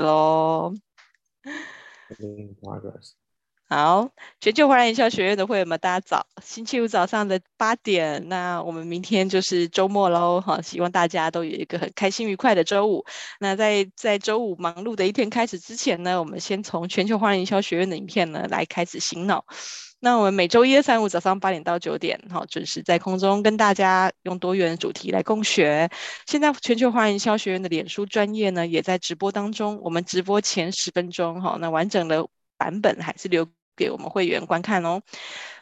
喽。好，全球华人营销学院的会员们，大家早！星期五早上的八点，那我们明天就是周末喽，哈！希望大家都有一个很开心愉快的周五。那在 在周五忙碌的一天开始之前呢，我们先从全球华人营销学院的影片呢来开始醒脑。那我们每周一、二、三、五早上八点到九点，好，准时在空中跟大家用多元主题来共学。现在全球华人营销学院的脸书专业呢也在直播当中，我们直播前十分钟，哈，那完整的版本还是留。给我们会员观看哦，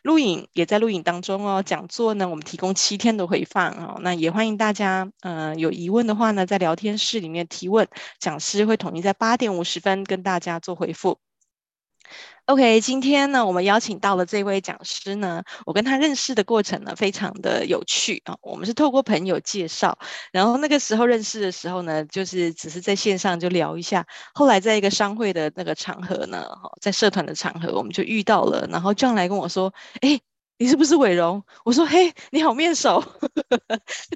录影也在录影当中哦。讲座呢，我们提供七天的回放哦。那也欢迎大家，嗯、有疑问的话呢，在聊天室里面提问，讲师会统一在八点五十分跟大家做回复。OK，今天呢，我们邀请到了这位讲师呢，我跟他认识的过程呢，非常的有趣啊。我们是透过朋友介绍，然后那个时候认识的时候呢，就是只是在线上就聊一下，后来在一个商会的那个场合呢，在社团的场合，我们就遇到了，然后这样来跟我说，哎。你是不是伟荣？我说嘿，你好面熟，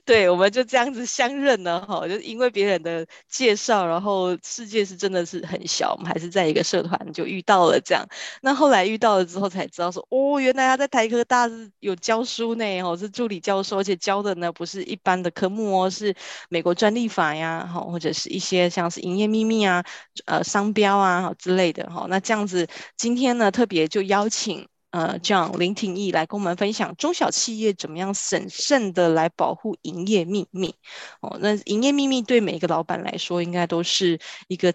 对，我们就这样子相认了哈，就因为别人的介绍，然后世界是真的是很小，我们还是在一个社团就遇到了这样。那后来遇到了之后才知道说，哦，原来他在台科大是有教书呢，哦，是助理教授，而且教的呢不是一般的科目哦，是美国专利法呀，哈，或者是一些像是营业秘密啊、呃商标啊之类的哈。那这样子，今天呢特别就邀请。呃，这样林廷义来跟我们分享中小企业怎么样审慎的来保护营业秘密哦。那营业秘密对每一个老板来说，应该都是一个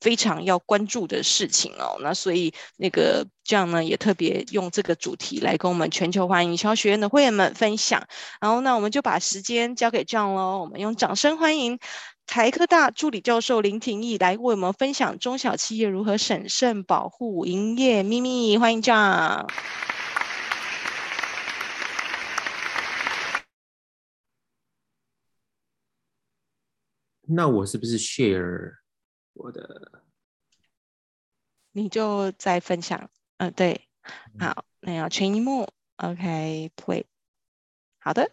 非常要关注的事情哦。那所以那个这样呢，也特别用这个主题来跟我们全球华人营销学院的会员们分享。然后那，我们就把时间交给这样喽，我们用掌声欢迎。台科大助理教授林廷义来为我们分享中小企业如何审慎保护营业秘密，欢迎 John。那我是不是 share 我的？你就再分享，嗯、呃，对，好，那要全一幕，OK，play，好的。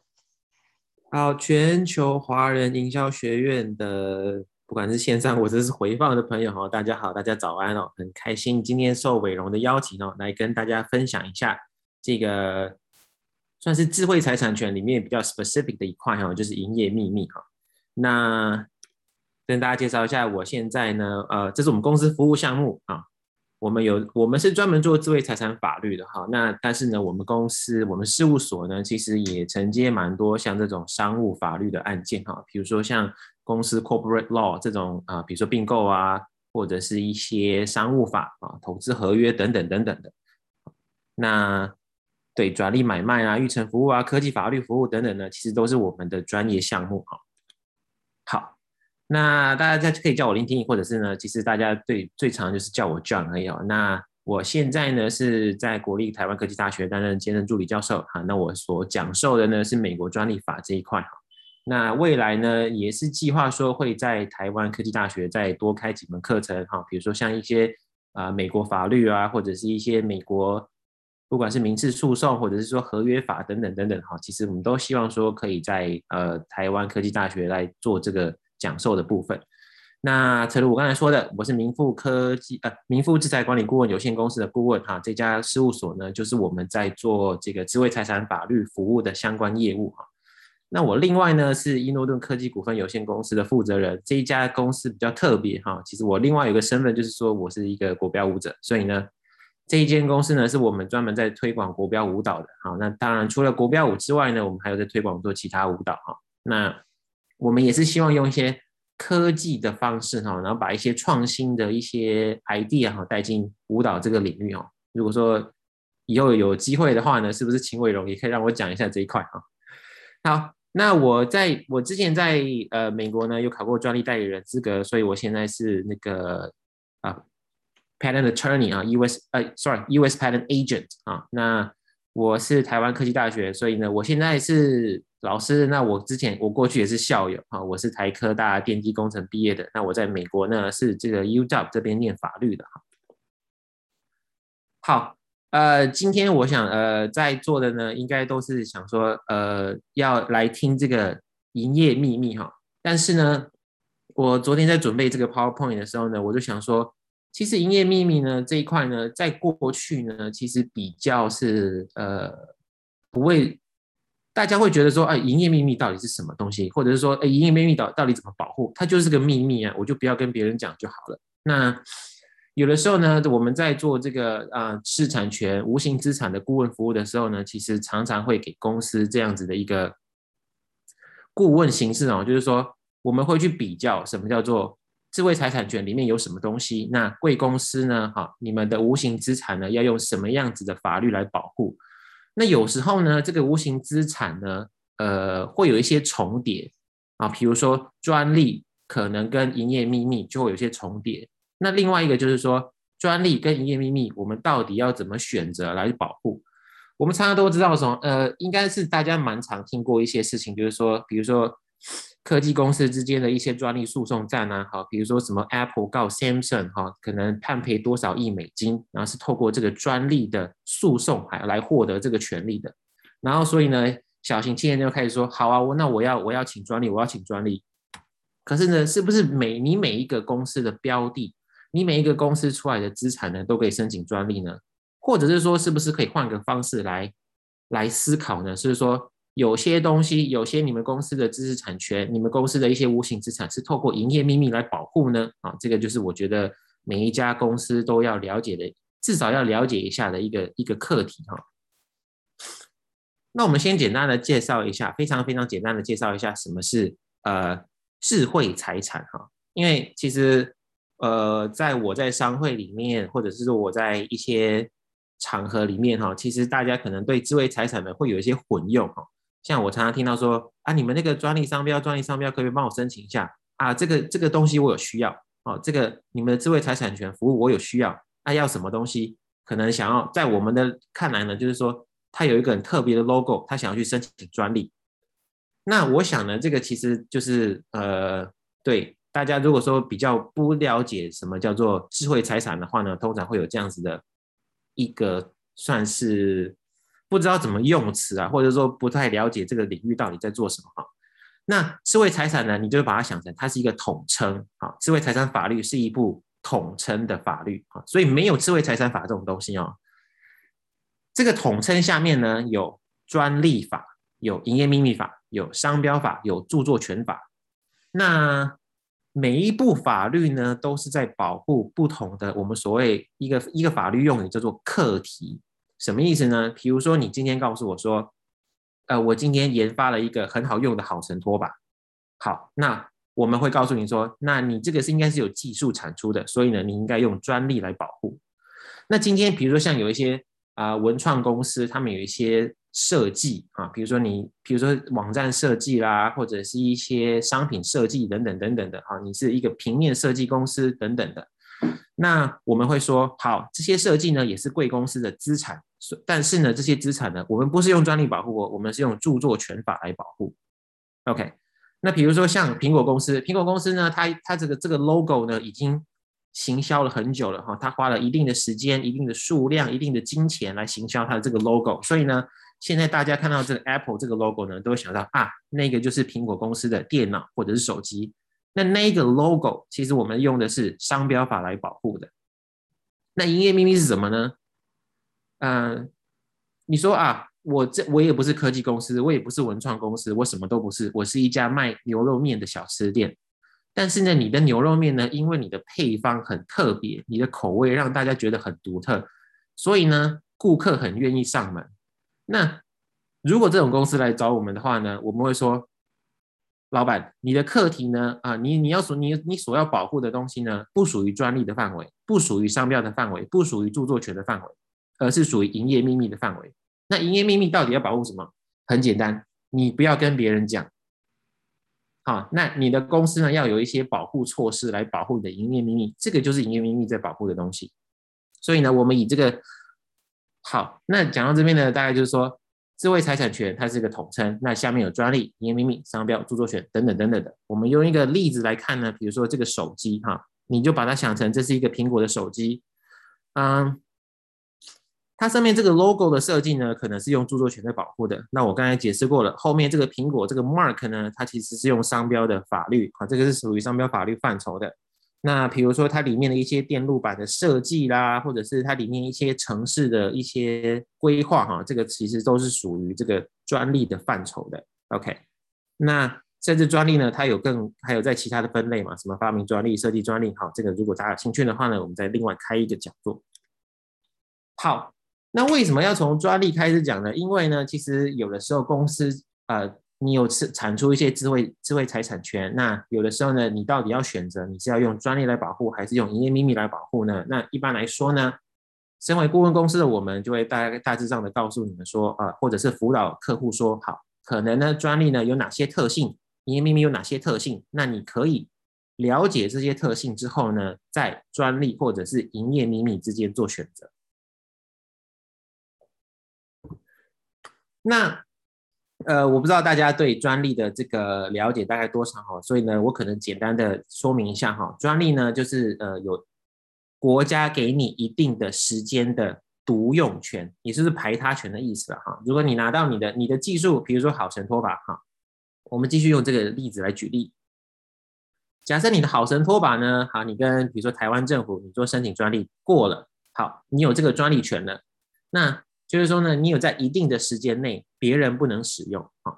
好，全球华人营销学院的，不管是线上或者是回放的朋友哈，大家好，大家早安哦，很开心今天受伟荣的邀请哦，来跟大家分享一下这个算是智慧财产权里面比较 specific 的一块哈，就是营业秘密哈。那跟大家介绍一下，我现在呢，呃，这是我们公司服务项目啊。我们有，我们是专门做智慧财产法律的哈。那但是呢，我们公司我们事务所呢，其实也承接蛮多像这种商务法律的案件哈。比如说像公司 corporate law 这种啊，比如说并购啊，或者是一些商务法啊、投资合约等等等等的。那对转利买卖啊、预成服务啊、科技法律服务等等呢，其实都是我们的专业项目哈。好。那大家可以叫我林廷义，或者是呢，其实大家最最常就是叫我 John 而已。那我现在呢是在国立台湾科技大学担任兼任助理教授哈。那我所讲授的呢是美国专利法这一块哈。那未来呢也是计划说会在台湾科技大学再多开几门课程哈，比如说像一些啊美国法律啊，或者是一些美国不管是民事诉讼或者是说合约法等等等等哈。其实我们都希望说可以在呃台湾科技大学来做这个。讲授的部分，那诚如我刚才说的，我是民富科技呃明富智财管理顾问有限公司的顾问哈，这家事务所呢就是我们在做这个智慧财产法律服务的相关业务哈。那我另外呢是伊诺顿科技股份有限公司的负责人，这一家公司比较特别哈，其实我另外有个身份就是说我是一个国标舞者，所以呢这一间公司呢是我们专门在推广国标舞蹈的哈。那当然除了国标舞之外呢，我们还有在推广做其他舞蹈哈。那我们也是希望用一些科技的方式哈，然后把一些创新的一些 idea 哈带进舞蹈这个领域哦。如果说以后有机会的话呢，是不是秦伟荣也可以让我讲一下这一块哈？好，那我在我之前在呃美国呢有考过专利代理人资格，所以我现在是那个啊 patent attorney 啊，US 呃 sorry US patent agent 啊。那我是台湾科技大学，所以呢我现在是。老师，那我之前我过去也是校友哈，我是台科大电机工程毕业的。那我在美国呢是这个 UW 这边念法律的哈。好，呃，今天我想呃在座的呢，应该都是想说呃要来听这个营业秘密哈。但是呢，我昨天在准备这个 PowerPoint 的时候呢，我就想说，其实营业秘密呢这一块呢，在过去呢，其实比较是呃不会，大家会觉得说，哎，营业秘密到底是什么东西？或者是说，哎，营业秘密到到底怎么保护？它就是个秘密啊，我就不要跟别人讲就好了。那有的时候呢，我们在做这个啊，知识产权、无形资产的顾问服务的时候呢，其实常常会给公司这样子的一个顾问形式哦，就是说我们会去比较什么叫做智慧财产权里面有什么东西。那贵公司呢，哈，你们的无形资产呢，要用什么样子的法律来保护？那有时候呢，这个无形资产呢，呃，会有一些重叠啊，比如说专利可能跟营业秘密就会有些重叠。那另外一个就是说，专利跟营业秘密，我们到底要怎么选择来保护？我们常常都知道说，呃，应该是大家蛮常听过一些事情，就是说，比如说科技公司之间的一些专利诉讼战啊，哈，比如说什么 Apple 告 Samsung 哈，可能判赔多少亿美金，然后是透过这个专利的诉讼还来获得这个权利的。然后所以呢，小型企业就开始说，好啊，我那我要我要请专利，我要请专利。可是呢，是不是每你每一个公司的标的？你每一个公司出来的资产呢，都可以申请专利呢？或者是说，是不是可以换个方式来来思考呢？是说，有些东西，有些你们公司的知识产权，你们公司的一些无形资产，是透过营业秘密来保护呢？啊，这个就是我觉得每一家公司都要了解的，至少要了解一下的一个一个课题哈。那我们先简单的介绍一下，非常非常简单的介绍一下什么是呃智慧财产哈，因为其实。呃，在我在商会里面，或者是说我在一些场合里面哈，其实大家可能对智慧财产呢会有一些混用哈。像我常常听到说啊，你们那个专利商标、专利商标可不可以帮我申请一下啊？这个这个东西我有需要哦，这个你们的智慧财产权服务我有需要，啊，要什么东西？可能想要在我们的看来呢，就是说他有一个很特别的 logo，他想要去申请专利。那我想呢，这个其实就是呃，对。大家如果说比较不了解什么叫做智慧财产的话呢，通常会有这样子的一个算是不知道怎么用词啊，或者说不太了解这个领域到底在做什么哈。那智慧财产呢，你就把它想成它是一个统称啊，智慧财产法律是一部统称的法律啊，所以没有智慧财产法这种东西哦。这个统称下面呢，有专利法、有营业秘密法、有商标法、有著作权法，那。每一部法律呢，都是在保护不同的我们所谓一个一个法律用语叫做课题，什么意思呢？比如说你今天告诉我说，呃，我今天研发了一个很好用的好承托吧。好，那我们会告诉你说，那你这个是应该是有技术产出的，所以呢，你应该用专利来保护。那今天比如说像有一些啊、文创公司，他们有一些。设计啊，比如说你，比如说网站设计啦，或者是一些商品设计等等等等的啊，你是一个平面设计公司等等的，那我们会说，好，这些设计呢也是贵公司的资产，但是呢，这些资产呢，我们不是用专利保护哦，我们是用著作权法来保护。OK，那比如说像苹果公司，苹果公司呢，它它这个这个 logo 呢已经行销了很久了哈，它花了一定的时间、一定的数量、一定的金钱来行销它的这个 logo，所以呢。现在大家看到这个 Apple 这个 logo 呢，都会想到啊，那个就是苹果公司的电脑或者是手机。那那个 logo 其实我们用的是商标法来保护的。那营业秘密是什么呢？嗯、你说啊，我这我也不是科技公司，我也不是文创公司，我什么都不是，我是一家卖牛肉面的小吃店。但是呢，你的牛肉面呢，因为你的配方很特别，你的口味让大家觉得很独特，所以呢，顾客很愿意上门。那如果这种公司来找我们的话呢，我们会说，老板，你的课题呢，啊，你你要所你你所要保护的东西呢，不属于专利的范围，不属于商标的范围，不属于著作权的范围，而是属于营业秘密的范围。那营业秘密到底要保护什么？很简单，你不要跟别人讲。好，那你的公司呢，要有一些保护措施来保护你的营业秘密，这个就是营业秘密在保护的东西。所以呢，我们以这个。好，那讲到这边呢，大概就是说，智慧财产权它是一个统称，那下面有专利、营业秘密、商标、著作权等等等等的。我们用一个例子来看呢，比如说这个手机哈，你就把它想成这是一个苹果的手机，嗯，它上面这个 logo 的设计呢，可能是用著作权在保护的。那我刚才解释过了，后面这个苹果这个 mark 呢，它其实是用商标的法律啊，这个是属于商标法律范畴的。那比如说它里面的一些电路板的设计啦，或者是它里面一些城市的一些规划哈，这个其实都是属于这个专利的范畴的。OK，那甚至专利呢，它有更还有在其他的分类嘛，什么发明专利、设计专利，好，这个如果大家有兴趣的话呢，我们再另外开一个讲座。好。那为什么要从专利开始讲呢？因为呢，其实有的时候公司呃，你有产产出一些智慧智慧财产权，那有的时候呢，你到底要选择你是要用专利来保护，还是用营业秘密来保护呢？那一般来说呢，身为顾问公司的我们就会大概大致上的告诉你们说，呃，或者是辅导客户说，好，可能呢专利呢有哪些特性，营业秘密有哪些特性，那你可以了解这些特性之后呢，在专利或者是营业秘密之间做选择。那，呃，我不知道大家对专利的这个了解大概多少哈，所以呢，我可能简单的说明一下哈。专利呢，就是呃有国家给你一定的时间的独用权，也就是排他权的意思了哈。如果你拿到你的你的技术，比如说好神拖把哈，我们继续用这个例子来举例。假设你的好神拖把呢，好，你跟比如说台湾政府你做申请专利过了，好，你有这个专利权了，那。就是说呢，你有在一定的时间内，别人不能使用啊。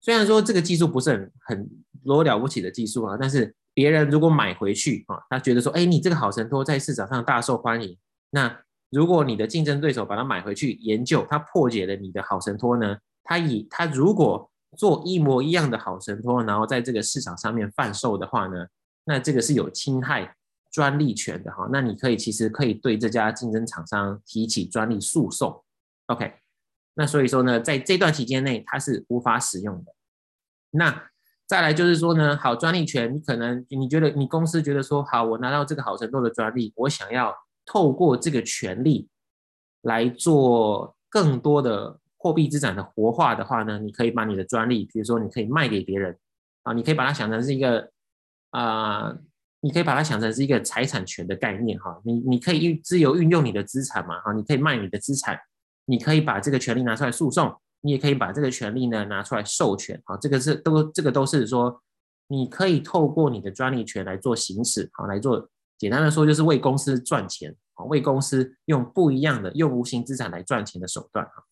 虽然说这个技术不是很很多了不起的技术啊，但是别人如果买回去啊，他觉得说，哎，你这个好神拖在市场上大受欢迎。那如果你的竞争对手把它买回去研究，他破解了你的好神拖呢，他以他如果做一模一样的好神拖，然后在这个市场上面贩售的话呢，那这个是有侵害专利权的哈。那你可以其实可以对这家竞争厂商提起专利诉讼。OK，那所以说呢，在这段期间内它是无法使用的。那再来就是说呢，好，专利权，你可能你觉得你公司觉得说，好，我拿到这个好神拖的专利，我想要透过这个权利来做更多的货币资产的活化的话呢，你可以把你的专利，比如说你可以卖给别人啊，你可以把它想成是一个啊、你可以把它想成是一个财产权的概念哈，你你可以运自由运用你的资产嘛哈，你可以卖你的资产。你可以把这个权利拿出来诉讼，你也可以把这个权利呢拿出来授权，好，这个是都这个都是说，你可以透过你的专利权来做行使，好，来做简单的说就是为公司赚钱，好，为公司用不一样的用无形资产来赚钱的手段，哈。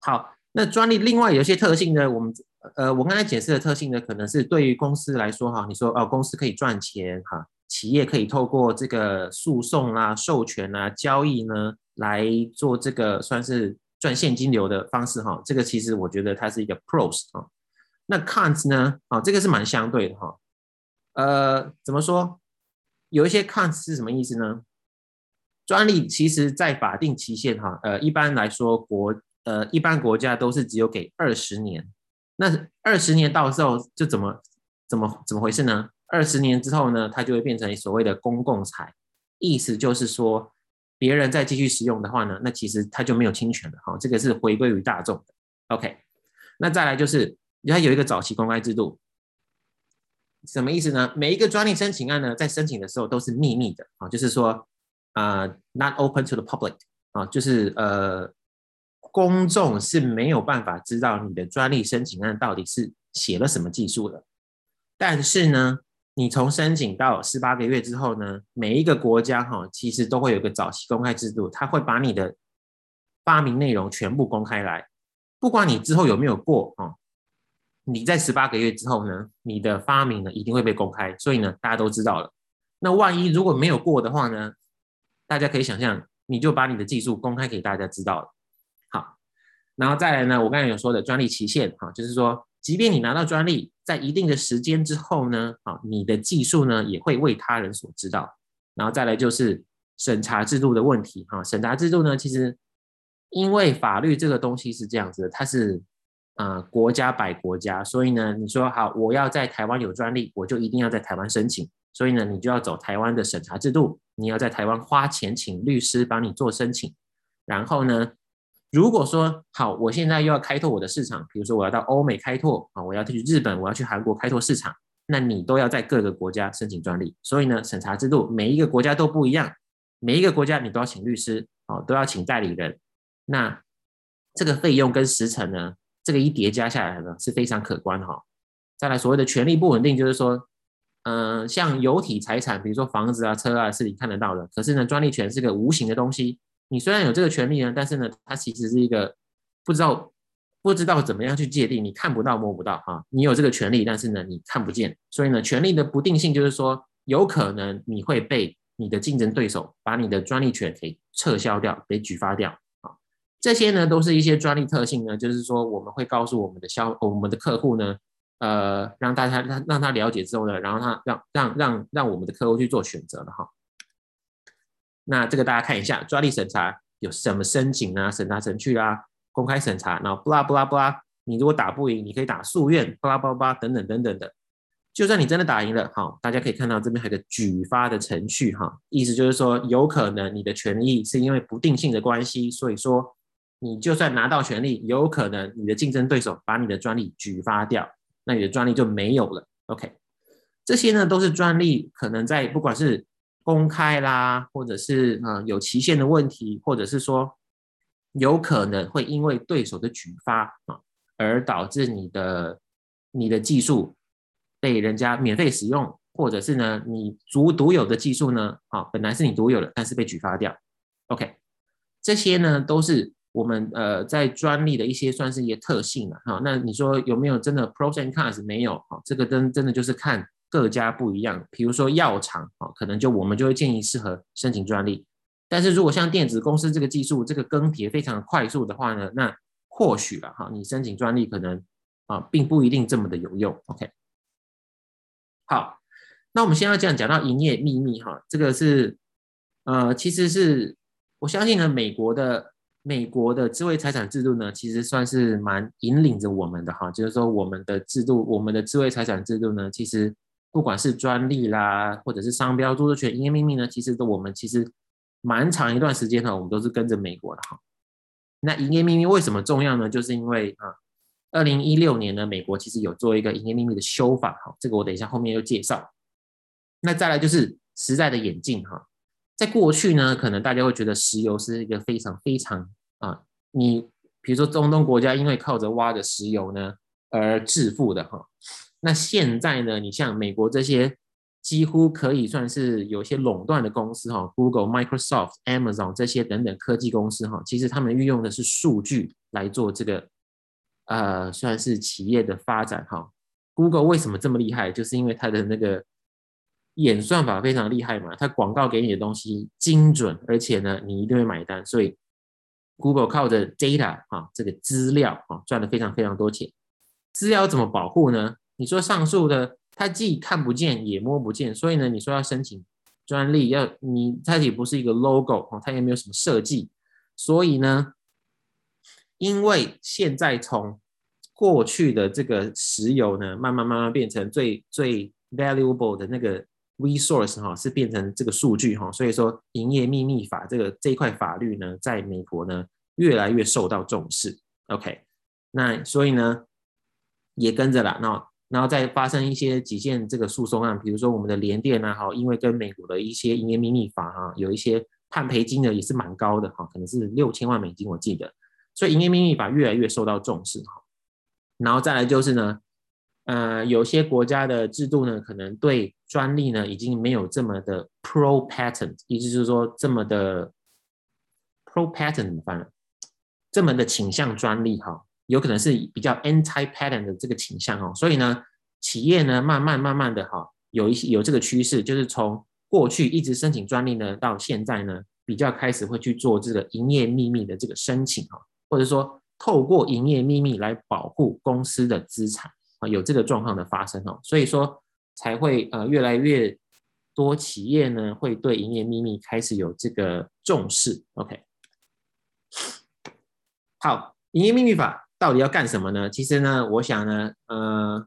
好，那专利另外有些特性呢，我们呃我刚才解释的特性呢，可能是对于公司来说哈，你说哦公司可以赚钱哈，企业可以透过这个诉讼啊、授权啊、交易呢。来做这个算是赚现金流的方式哈，这个其实我觉得它是一个 pros 啊。那 cons 呢？啊，这个是蛮相对的哈。呃，怎么说？有一些 cons 是什么意思呢？专利其实在法定期限哈，呃，一般来说国呃一般国家都是只有给二十年。那二十年到时候就怎么怎么怎么回事呢？二十年之后呢，它就会变成所谓的公共财，意思就是说。别人再继续使用的话呢，那其实他就没有侵权了哈。这个是回归于大众的。OK，那再来就是它有一个早期公开制度，什么意思呢？每一个专利申请案呢，在申请的时候都是秘密的啊，就是说啊，not open to the public 啊，就是呃，公众是没有办法知道你的专利申请案到底是写了什么技术的。但是呢，你从申请到十八个月之后呢，每一个国家哈，其实都会有个早期公开制度，它会把你的发明内容全部公开来，不管你之后有没有过啊，你在十八个月之后呢，你的发明呢一定会被公开，所以呢，大家都知道了。那万一如果没有过的话呢，大家可以想象，你就把你的技术公开给大家知道了。好，然后再来呢，我刚才有说的专利期限哈，就是说。即便你拿到专利，在一定的时间之后呢，啊，你的技术呢也会为他人所知道。然后再来就是审查制度的问题，哈，审查制度呢，其实因为法律这个东西是这样子的，它是啊国家摆国家，所以呢，你说好我要在台湾有专利，我就一定要在台湾申请，所以呢，你就要走台湾的审查制度，你要在台湾花钱请律师帮你做申请，然后呢。如果说好，我现在又要开拓我的市场，比如说我要到欧美开拓啊，我要去日本，我要去韩国开拓市场，那你都要在各个国家申请专利。所以呢，审查制度每一个国家都不一样，每一个国家你都要请律师，哦，都要请代理人。那这个费用跟时程呢，这个一叠加下来呢是非常可观哈。再来所谓的权利不稳定，就是说，嗯、像有体财产，比如说房子啊、车啊，是你看得到的。可是呢，专利权是个无形的东西。你虽然有这个权利呢，但是呢，它其实是一个不知道不知道怎么样去界定，你看不到摸不到哈。你有这个权利，但是呢，你看不见。所以呢，权利的不定性就是说，有可能你会被你的竞争对手把你的专利权给撤销掉，给举发掉啊。这些呢，都是一些专利特性呢，就是说我们会告诉我们的消我们的客户呢，呃，让大家让让他了解之后呢，然后他让让让让我们的客户去做选择了哈。那这个大家看一下，专利审查有什么申请啊、审查程序啊、公开审查，然后布拉布拉布拉，你如果打不赢，你可以打诉愿，布拉布拉布拉等等等等的。就算你真的打赢了，好，大家可以看到这边还有个举发的程序哈，意思就是说有可能你的权益是因为不定性的关系，所以说。你就算拿到权利，有可能你的竞争对手把你的专利举发掉，那你的专利就没有了。OK，这些呢都是专利可能在不管是公开啦，或者是啊、呃、有期限的问题，或者是说有可能会因为对手的举发啊，而导致你的你的技术被人家免费使用，或者是呢你独独有的技术呢啊本来是你独有的，但是被举发掉。OK，这些呢都是。我们呃在专利的一些算是一些特性了哈，那你说有没有真的 pros and cons？没有哈，这个真真的就是看各家不一样。比如说药厂啊，可能就我们就会建议适合申请专利。但是如果像电子公司这个技术，这个更迭非常快速的话呢，那或许了哈，你申请专利可能啊并不一定这么的有用。OK，好，那我们现在这样讲到营业秘密哈，这个是呃其实是我相信呢美国的。美国的智慧财产制度呢，其实算是蛮引领着我们的哈，就是说我们的制度，我们的智慧财产制度呢，其实不管是专利啦，或者是商标、著作权、营业秘密呢，其实都我们其实蛮长一段时间哈，我们都是跟着美国的哈。那营业秘密为什么重要呢？就是因为啊，二零一六年呢，美国其实有做一个营业秘密的修法哈，这个我等一下后面又介绍。那再来就是时代的演进哈。在过去呢，可能大家会觉得石油是一个非常非常啊，你比如说中东国家因为靠着挖的石油呢而致富的哈。那现在呢，你像美国这些几乎可以算是有些垄断的公司哈，Google、Microsoft、Amazon 这些等等科技公司哈，其实他们运用的是数据来做这个呃，算是企业的发展哈。Google 为什么这么厉害？就是因为它的那个。演算法非常厉害嘛，它广告给你的东西精准，而且呢，你一定会买单。所以，Google 靠着 data 啊，这个资料啊，赚了非常非常多钱。资料怎么保护呢？你说上述的，它既看不见也摸不见，所以呢，你说要申请专利，要你它也不是一个 logo 啊，它也没有什么设计。所以呢，因为现在从过去的这个石油呢，慢慢慢慢变成最最 valuable 的那个。resource 哈是变成这个数据哈，所以说营业秘密法这个这一块法律呢，在美国呢越来越受到重视。OK，那所以呢也跟着了，那然后再发生一些几件这个诉讼案，比如说我们的联电啊，哈，因为跟美国的一些营业秘密法哈有一些判赔金额也是蛮高的哈，可能是六千万美金我记得，所以营业秘密法越来越受到重视哈。然后再来就是呢。呃，有些国家的制度呢，可能对专利呢已经没有这么的 pro patent，意思就是说这么的 pro patent 怎么办呢？这么的倾向专利哈，有可能是比较 anti pattern 的这个倾向哦，所以呢，企业呢慢慢慢慢的哈，有一些有这个趋势，就是从过去一直申请专利呢，到现在呢，比较开始会去做这个营业秘密的这个申请哈，或者说透过营业秘密来保护公司的资产。啊，有这个状况的发生哦，所以说才会呃越来越多企业呢会对营业秘密开始有这个重视。OK，好，营业秘密法到底要干什么呢？其实呢，我想呢，呃，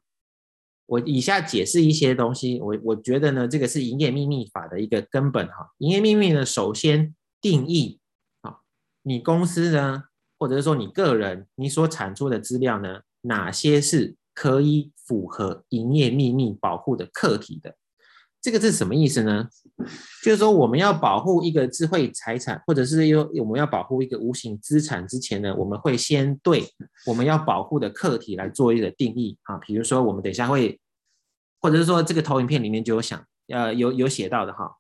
我以下解释一些东西。我我觉得呢，这个是营业秘密法的一个根本哈。营业秘密呢，首先定义啊，你公司呢，或者是说你个人，你所产出的资料呢，哪些是可以符合营业秘密保护的课题的，这个是什么意思呢？就是说，我们要保护一个智慧财产，或者是有我们要保护一个无形资产之前呢，我们会先对我们要保护的客体来做一个定义啊。比如说，我们等一下会，或者是说这个投影片里面就有想，呃，有有写到的哈。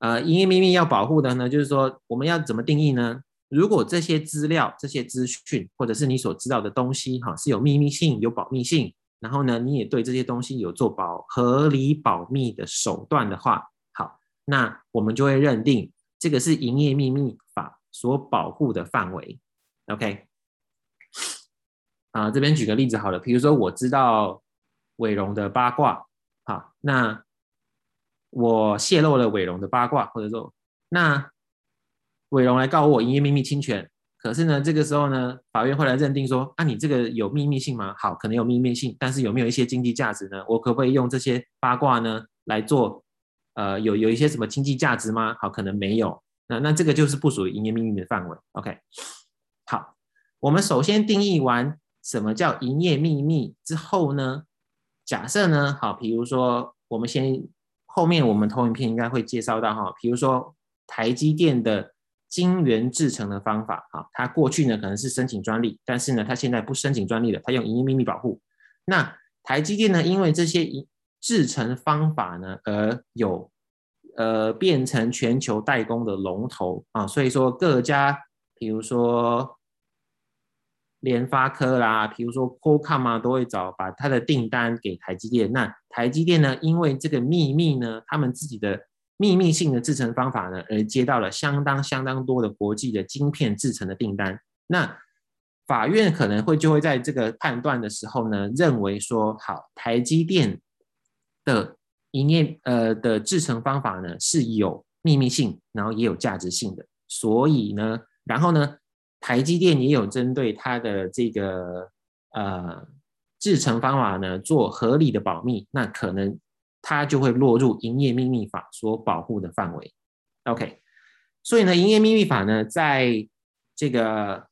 呃，营业秘密要保护的呢，就是说我们要怎么定义呢？如果这些资料、这些资讯，或者是你所知道的东西哈，是有秘密性、有保密性，然后呢，你也对这些东西有做保合理保密的手段的话。好那我们就会认定这个是营业秘密法所保护的范围，OK？啊，这边举个例子好了，比如说我知道伟荣的八卦，好，那我泄露了伟荣的八卦，或者说那伟荣来告我营业秘密侵权，可是呢，这个时候呢，法院会来认定说，啊，你这个有秘密性吗？好，可能有秘密性，但是有没有一些经济价值呢？我可不可以用这些八卦呢来做？呃，有有一些什么经济价值吗？好，可能没有。那那这个就是不属于营业秘密的范围。OK，好，我们首先定义完什么叫营业秘密之后呢，假设呢，好，比如说我们先后面我们投影片应该会介绍到哈，比如说台积电的晶圆制成的方法，啊，它过去呢可能是申请专利，但是呢，它现在不申请专利了，它用营业秘密保护。那台积电呢，因为这些制程方法呢，而有呃变成全球代工的龙头啊，所以说各家，比如说联发科啦，比如说 Qualcomm 啊，都会找把他的订单给台积电。那台积电呢，因为这个秘密呢，他们自己的秘密性的制成方法呢，而接到了相当相当多的国际的晶片制成的订单。那法院可能会就会在这个判断的时候呢，认为说好台积电。的营业呃的制成方法呢，是有秘密性，然后也有价值性的，所以呢，然后呢，台积电也有针对它的这个呃制成方法呢做合理的保密，那可能它就会落入营业秘密法所保护的范围。OK，所以呢，营业秘密法呢，在这个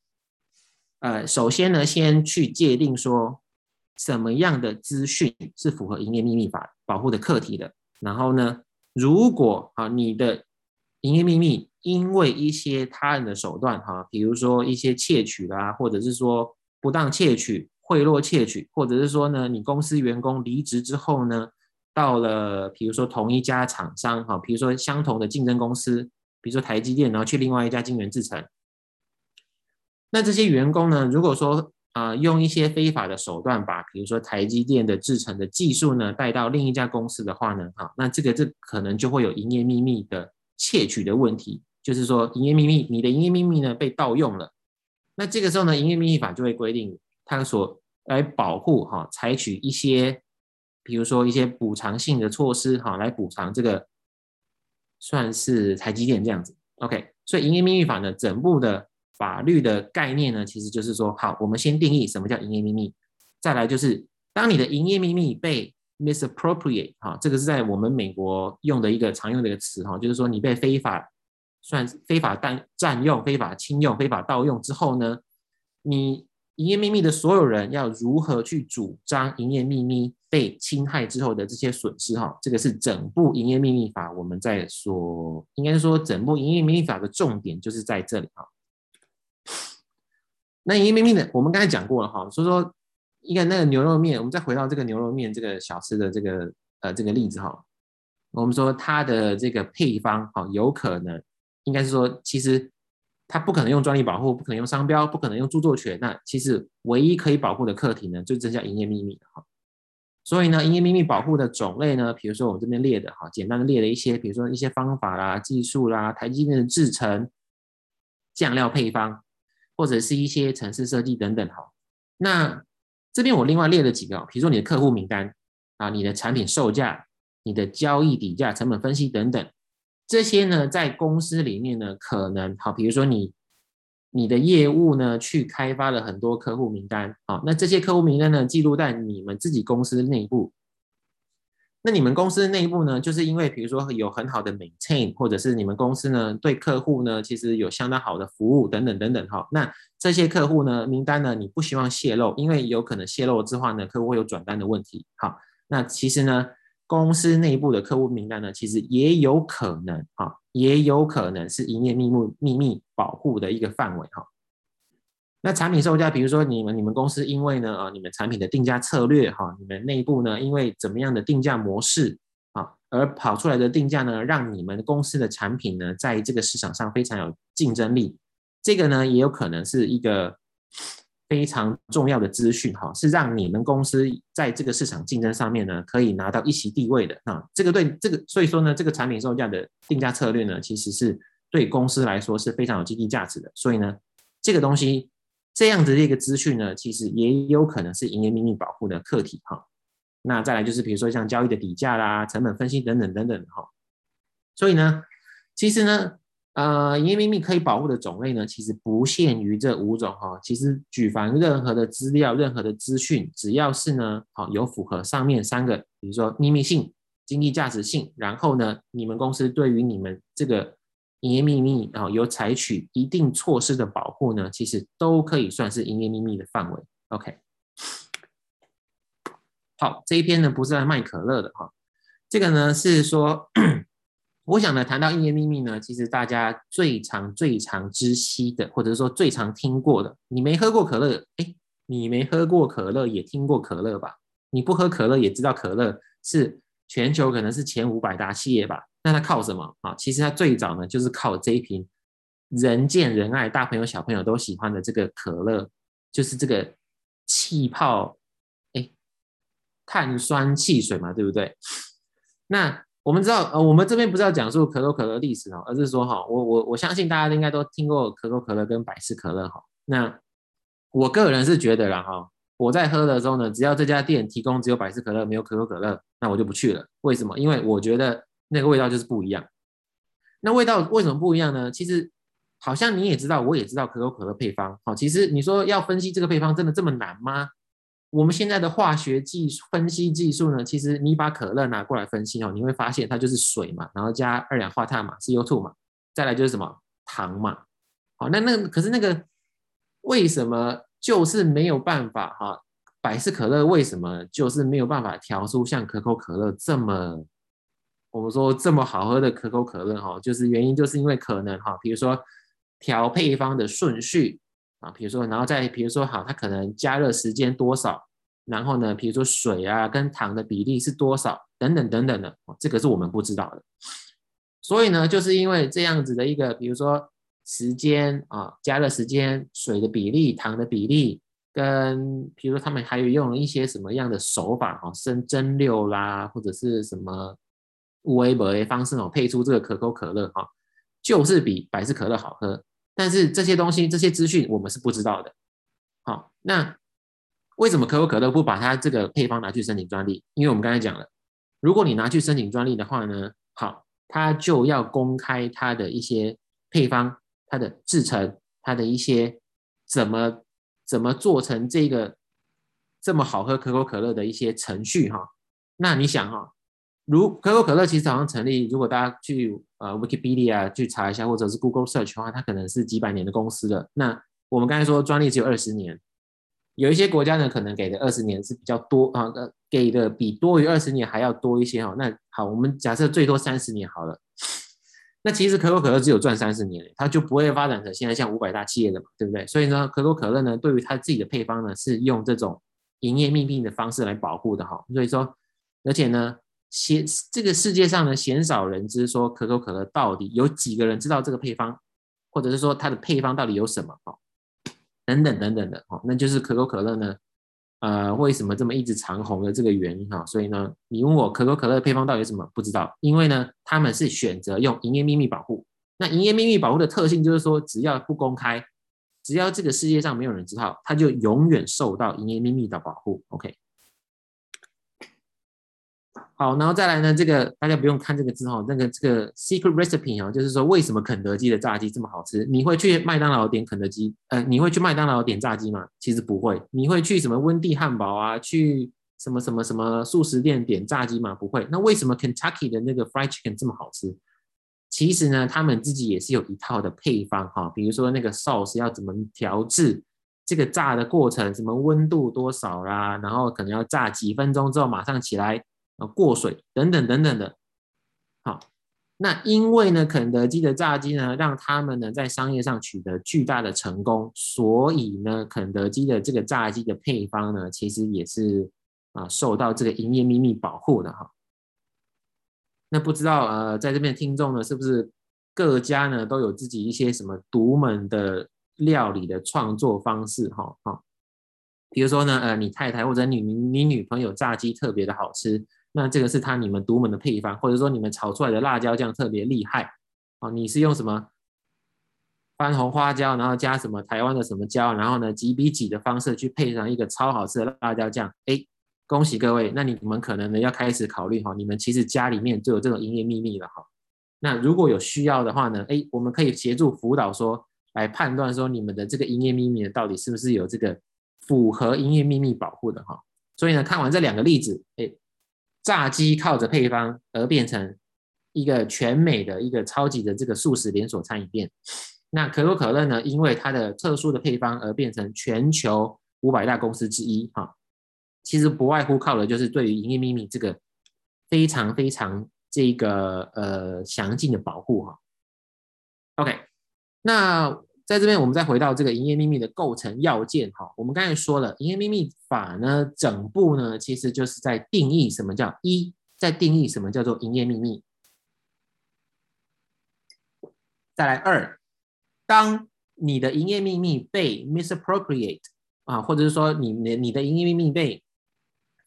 呃，首先呢，先去界定说。什么样的资讯是符合营业秘密法保护的课题的？然后呢，如果啊你的营业秘密因为一些他人的手段哈，比如说一些窃取啦，或者是说不当窃取、贿赂窃取，或者是说呢你公司员工离职之后呢，到了比如说同一家厂商哈，比如说相同的竞争公司，比如说台积电，然后去另外一家晶圆制成，那这些员工呢，如果说啊、用一些非法的手段把，比如说台积电的制成的技术呢带到另一家公司的话呢，哈，那这个这可能就会有营业秘密的窃取的问题，就是说营业秘密，你的营业秘密呢被盗用了，那这个时候呢，营业秘密法就会规定它所来保护哈，采取一些，比如说一些补偿性的措施哈，来补偿这个算是台积电这样子，OK，所以营业秘密法呢整部的。法律的概念呢，其实就是说，好，我们先定义什么叫营业秘密，再来就是，当你的营业秘密被 misappropriate，哈，这个是在我们美国用的一个常用的一个词，哈，就是说你被非法算非法占占用、非法侵用、非法盗用之后呢，你营业秘密的所有人要如何去主张营业秘密被侵害之后的这些损失，哈，这个是整部营业秘密法我们在说，应该是说整部营业秘密法的重点就是在这里，哈。那营业秘密呢，我们刚才讲过了哈，所以说一个那个牛肉面，我们再回到这个牛肉面这个小吃的这个呃这个例子哈，我们说它的这个配方哈，有可能应该是说，其实它不可能用专利保护，不可能用商标，不可能用著作权，那其实唯一可以保护的课题呢，就这叫营业秘密哈。所以呢，营业秘密保护的种类呢，比如说我们这边列的哈，简单的列了一些，比如说一些方法啦、技术啦、台积电的制程、酱料配方。或者是一些城市设计等等哈，那这边我另外列了几个，比如说你的客户名单啊，你的产品售价、你的交易底价、成本分析等等，这些呢在公司里面呢可能好，比如说你你的业务呢去开发了很多客户名单，好，那这些客户名单呢记录在你们自己公司内部。那你们公司内部呢，就是因为比如说有很好的 maintain，或者是你们公司呢对客户呢其实有相当好的服务等等等等哈。那这些客户呢名单呢你不希望泄露，因为有可能泄露之后呢客户会有转单的问题。好，那其实呢公司内部的客户名单呢，其实也有可能哈，也有可能是营业秘密秘密保护的一个范围哈。那产品售价，比如说你们你们公司因为呢啊，你们产品的定价策略哈，你们内部呢因为怎么样的定价模式啊，而跑出来的定价呢，让你们公司的产品呢在这个市场上非常有竞争力，这个呢也有可能是一个非常重要的资讯哈，是让你们公司在这个市场竞争上面呢可以拿到一席地位的啊，这个对这个所以说呢，这个产品售价的定价策略呢，其实是对公司来说是非常有经济价值的，所以呢，这个东西。这样子的一个资讯呢，其实也有可能是营业秘密保护的课题哈。那再来就是比如说像交易的底价啦、成本分析等等等等哈。所以呢，其实呢，呃，营业秘密可以保护的种类呢，其实不限于这五种哈。其实举凡任何的资料、任何的资讯，只要是呢，好有符合上面三个，比如说秘密性、经济价值性，然后呢，你们公司对于你们这个。营业秘密啊，有采取一定措施的保护呢，其实都可以算是营业秘密的范围。OK，好，这一篇呢不是来卖可乐的哈，这个呢是说，我想呢谈到营业秘密呢，其实大家最常、最常知悉的，或者是说最常听过的，你没喝过可乐，哎，你没喝过可乐也听过可乐吧？你不喝可乐也知道可乐是全球可能是前五百大企业吧？那它靠什么啊？其实它最早呢，就是靠这一瓶人见人爱、大朋友小朋友都喜欢的这个可乐，就是这个气泡哎碳酸汽水嘛，对不对？那我们知道，呃，我们这边不是要讲述可口可乐历史哦，而是说哈，我我我相信大家应该都听过可口可乐跟百事可乐哈。那我个人是觉得啦哈，我在喝的时候呢，只要这家店提供只有百事可乐没有可口可乐，那我就不去了。为什么？因为我觉得。那个味道就是不一样。那味道为什么不一样呢？其实好像你也知道，我也知道可口可乐配方。好，其实你说要分析这个配方真的这么难吗？我们现在的化学技术分析技术呢，其实你把可乐拿过来分析哦，你会发现它就是水嘛，然后加二氧化碳嘛，CO2 嘛，再来就是什么糖嘛。好，那那可是那个为什么就是没有办法哈？百事可乐为什么就是没有办法调出像可口可乐这么？我们说这么好喝的可口可乐哈，就是原因就是因为可能哈，比如说调配方的顺序啊，比如说然后再比如说好，它可能加热时间多少，然后呢，比如说水啊跟糖的比例是多少等等等等的，这个是我们不知道的。所以呢，就是因为这样子的一个，比如说时间啊，加热时间、水的比例、糖的比例，跟比如说他们还有用一些什么样的手法哈，生蒸馏啦，或者是什么。微博的方式哦，配出这个可口可乐哈，就是比百事可乐好喝。但是这些东西、这些资讯我们是不知道的。好，那为什么可口可乐不把它这个配方拿去申请专利？因为我们刚才讲了，如果你拿去申请专利的话呢，好，它就要公开它的一些配方、它的制成、它的一些怎么怎么做成这个这么好喝可口可乐的一些程序哈。那你想哈？如可口可乐其实好像成立，如果大家去呃 Wikipedia 去查一下，或者是 Google Search 的话，它可能是几百年的公司了。那我们刚才说专利只有二十年，有一些国家呢可能给的二十年是比较多啊，呃，给的比多于二十年还要多一些哈。那好，我们假设最多三十年好了。那其实可口可乐只有赚三十年，它就不会发展成现在像五百大企业的嘛，对不对？所以呢，可口可乐呢对于它自己的配方呢是用这种营业秘密的方式来保护的哈。所以说，而且呢。鲜这个世界上呢，鲜少人知说可口可乐到底有几个人知道这个配方，或者是说它的配方到底有什么哦，等等等等的哦，那就是可口可乐呢，呃，为什么这么一直长红的这个原因哈。所以呢，你问我可口可乐配方到底有什么，不知道，因为呢，他们是选择用营业秘密保护。那营业秘密保护的特性就是说，只要不公开，只要这个世界上没有人知道，它就永远受到营业秘密的保护。OK。好，然后再来呢，这个大家不用看这个字哈，那个这个 secret recipe 啊，就是说为什么肯德基的炸鸡这么好吃？你会去麦当劳点肯德基？呃，你会去麦当劳点炸鸡吗？其实不会。你会去什么温蒂汉堡啊？去什么什么什么速食店点炸鸡吗？不会。那为什么 Kentucky 的那个 fried chicken 这么好吃？其实呢，他们自己也是有一套的配方哈，比如说那个 sauce 要怎么调制，这个炸的过程什么温度多少啦，然后可能要炸几分钟之后马上起来。呃过水等等等等的。好，那因为呢，肯德基的炸鸡呢，让他们呢在商业上取得巨大的成功，所以呢，肯德基的这个炸鸡的配方呢，其实也是啊受到这个营业秘密保护的哈。那不知道呃，在这边听众呢，是不是各家呢都有自己一些什么独门的料理的创作方式哈？哈，比如说呢，呃，你太太或者你你女朋友炸鸡特别的好吃，那这个是他你们独门的配方，或者说你们炒出来的辣椒酱特别厉害啊，你是用什么番红花椒，然后加什么台湾的什么椒，然后呢几比几的方式去配上一个超好吃的辣椒酱，哎。恭喜各位，那你们可能呢要开始考虑哈，你们其实家里面就有这种营业秘密了哈。那如果有需要的话呢，哎，我们可以协助辅导说，来判断说你们的这个营业秘密到底是不是有这个符合营业秘密保护的哈。所以呢，看完这两个例子，哎，炸鸡靠着配方而变成一个全美的一个超级的这个素食连锁餐饮店，那可口可乐呢，因为它的特殊的配方而变成全球五百大公司之一哈。其实不外乎靠的就是对于营业秘密这个非常非常这个呃详尽的保护哈。OK，那在这边我们再回到这个营业秘密的构成要件哈。我们刚才说了，营业秘密法呢，整部呢其实就是在定义什么叫一，在定义什么叫做营业秘密。再来二，当你的营业秘密被 misappropriate 啊，或者是说你你你的营业秘密被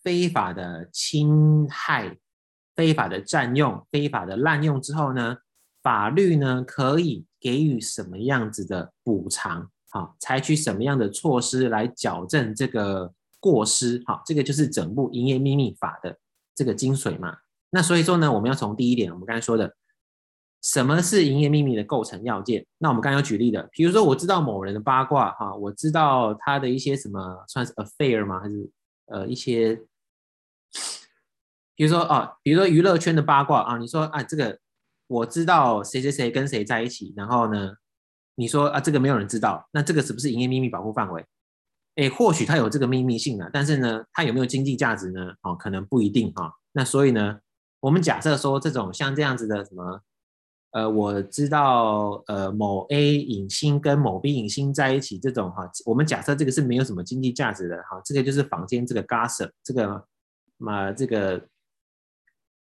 非法的侵害、非法的占用、非法的滥用之后呢，法律呢可以给予什么样子的补偿？好，采取什么样的措施来矫正这个过失？好，这个就是整部营业秘密法的这个精髓嘛。那所以说呢，我们要从第一点，我们刚才说的，什么是营业秘密的构成要件？那我们刚才举例的，比如说我知道某人的八卦，哈，我知道他的一些什么算是 affair 吗？还是呃一些？比如说啊，比如说娱乐圈的八卦啊，你说啊，这个我知道谁谁谁跟谁在一起，然后呢，你说啊，这个没有人知道，那这个是不是营业秘密保护范围？诶，或许它有这个秘密性呢，但是呢，它有没有经济价值呢？哦，可能不一定哈。那所以呢，我们假设说这种像这样子的什么，呃，我知道呃某 A 影星跟某 B 影星在一起这种哈，我们假设这个是没有什么经济价值的哈，这个就是坊间这个 gossip 这个。嘛，这个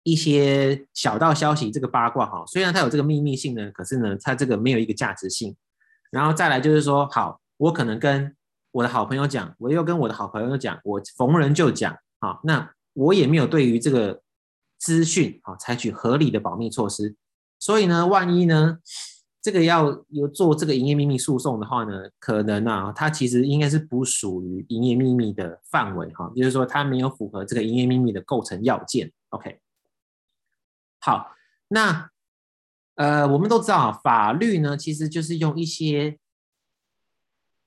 一些小道消息，这个八卦哈，虽然它有这个秘密性呢，可是呢，它这个没有一个价值性。然后再来就是说，好，我可能跟我的好朋友讲，我又跟我的好朋友讲，我逢人就讲，好，那我也没有对于这个资讯啊采取合理的保密措施，所以呢，万一呢？这个要有做这个营业秘密诉讼的话呢，可能啊，它其实应该是不属于营业秘密的范围哈，就是说它没有符合这个营业秘密的构成要件。OK，好，那呃，我们都知道啊，法律呢其实就是用一些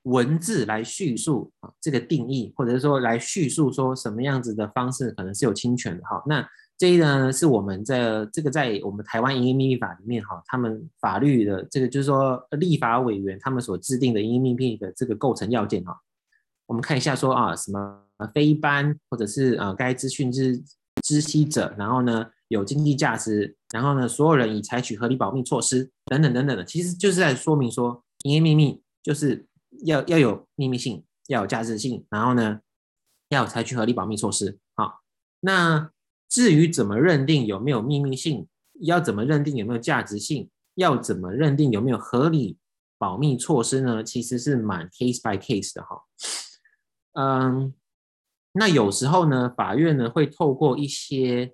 文字来叙述啊这个定义，或者是说来叙述说什么样子的方式可能是有侵权的哈。那这一呢，是我们在这个在我们台湾营业秘密法里面哈，他们法律的这个就是说立法委员他们所制定的营业秘密的这个构成要件哈。我们看一下说啊，什么非一般或者是呃该资讯之知悉者，然后呢有经济价值，然后呢所有人已采取合理保密措施等等等等的，其实就是在说明说营业秘密就是要要有秘密性，要有价值性，然后呢要采取合理保密措施。好，那。至于怎么认定有没有秘密性，要怎么认定有没有价值性，要怎么认定有没有合理保密措施呢？其实是蛮 case by case 的哈。嗯，那有时候呢，法院呢会透过一些，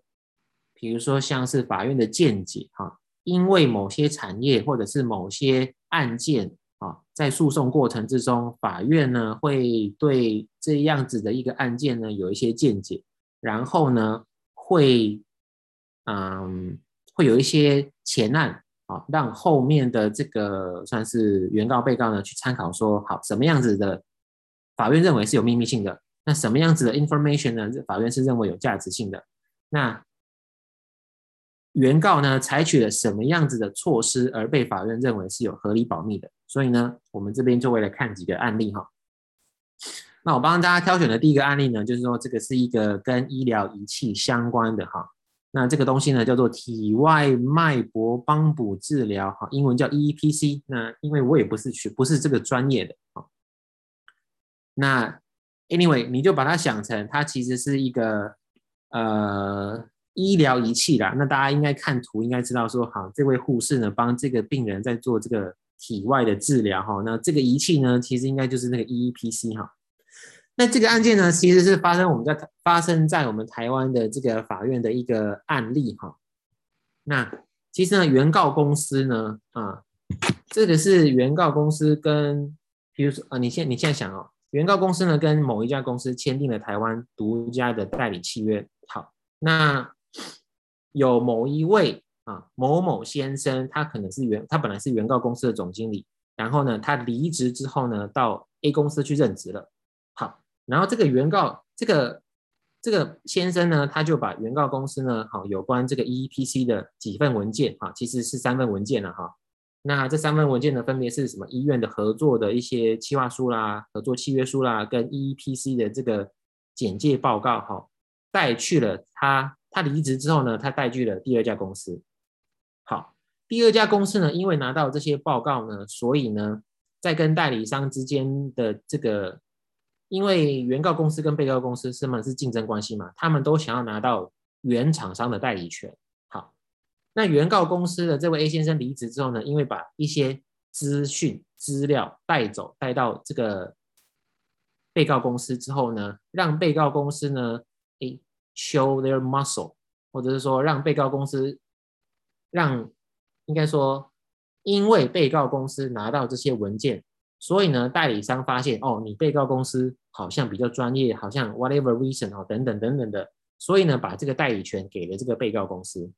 比如说像是法院的见解哈，因为某些产业或者是某些案件啊，在诉讼过程之中，法院呢会对这样子的一个案件呢有一些见解，然后呢。会，嗯，会有一些前案啊，让后面的这个算是原告、被告呢去参考，说好什么样子的法院认为是有秘密性的，那什么样子的 information 呢？法院是认为有价值性的，那原告呢采取了什么样子的措施而被法院认为是有合理保密的？所以呢，我们这边就为了看几个案例哈。那我帮大家挑选的第一个案例呢，就是说这个是一个跟医疗仪器相关的哈。那这个东西呢叫做体外脉搏帮补治疗哈，英文叫 EEPC。那因为我也不是学不是这个专业的啊。那 anyway 你就把它想成它其实是一个呃医疗仪器啦。那大家应该看图应该知道说，好，这位护士呢帮这个病人在做这个体外的治疗哈。那这个仪器呢其实应该就是那个 EEPC 哈。那这个案件呢，其实是发生我们在发生在我们台湾的这个法院的一个案例哈。那其实呢，原告公司呢，啊，这个是原告公司跟，比如说啊，你现你现在想哦，原告公司呢跟某一家公司签订了台湾独家的代理契约。好，那有某一位啊某某先生，他可能是原他本来是原告公司的总经理，然后呢，他离职之后呢，到 A 公司去任职了。好然后这个原告这个这个先生呢，他就把原告公司呢，好有关这个 EEPC 的几份文件，哈，其实是三份文件了，哈。那这三份文件呢，分别是什么？医院的合作的一些计划书啦，合作契约书啦，跟 EEPC 的这个简介报告，哈，带去了他他离职之后呢，他带去了第二家公司。好，第二家公司呢，因为拿到这些报告呢，所以呢，在跟代理商之间的这个。因为原告公司跟被告公司是嘛是竞争关系嘛，他们都想要拿到原厂商的代理权。好，那原告公司的这位 A 先生离职之后呢，因为把一些资讯资料带走，带到这个被告公司之后呢，让被告公司呢，，show their muscle，或者是说让被告公司让应该说，因为被告公司拿到这些文件。所以呢，代理商发现哦，你被告公司好像比较专业，好像 whatever reason 哦，等等等等的，所以呢，把这个代理权给了这个被告公司。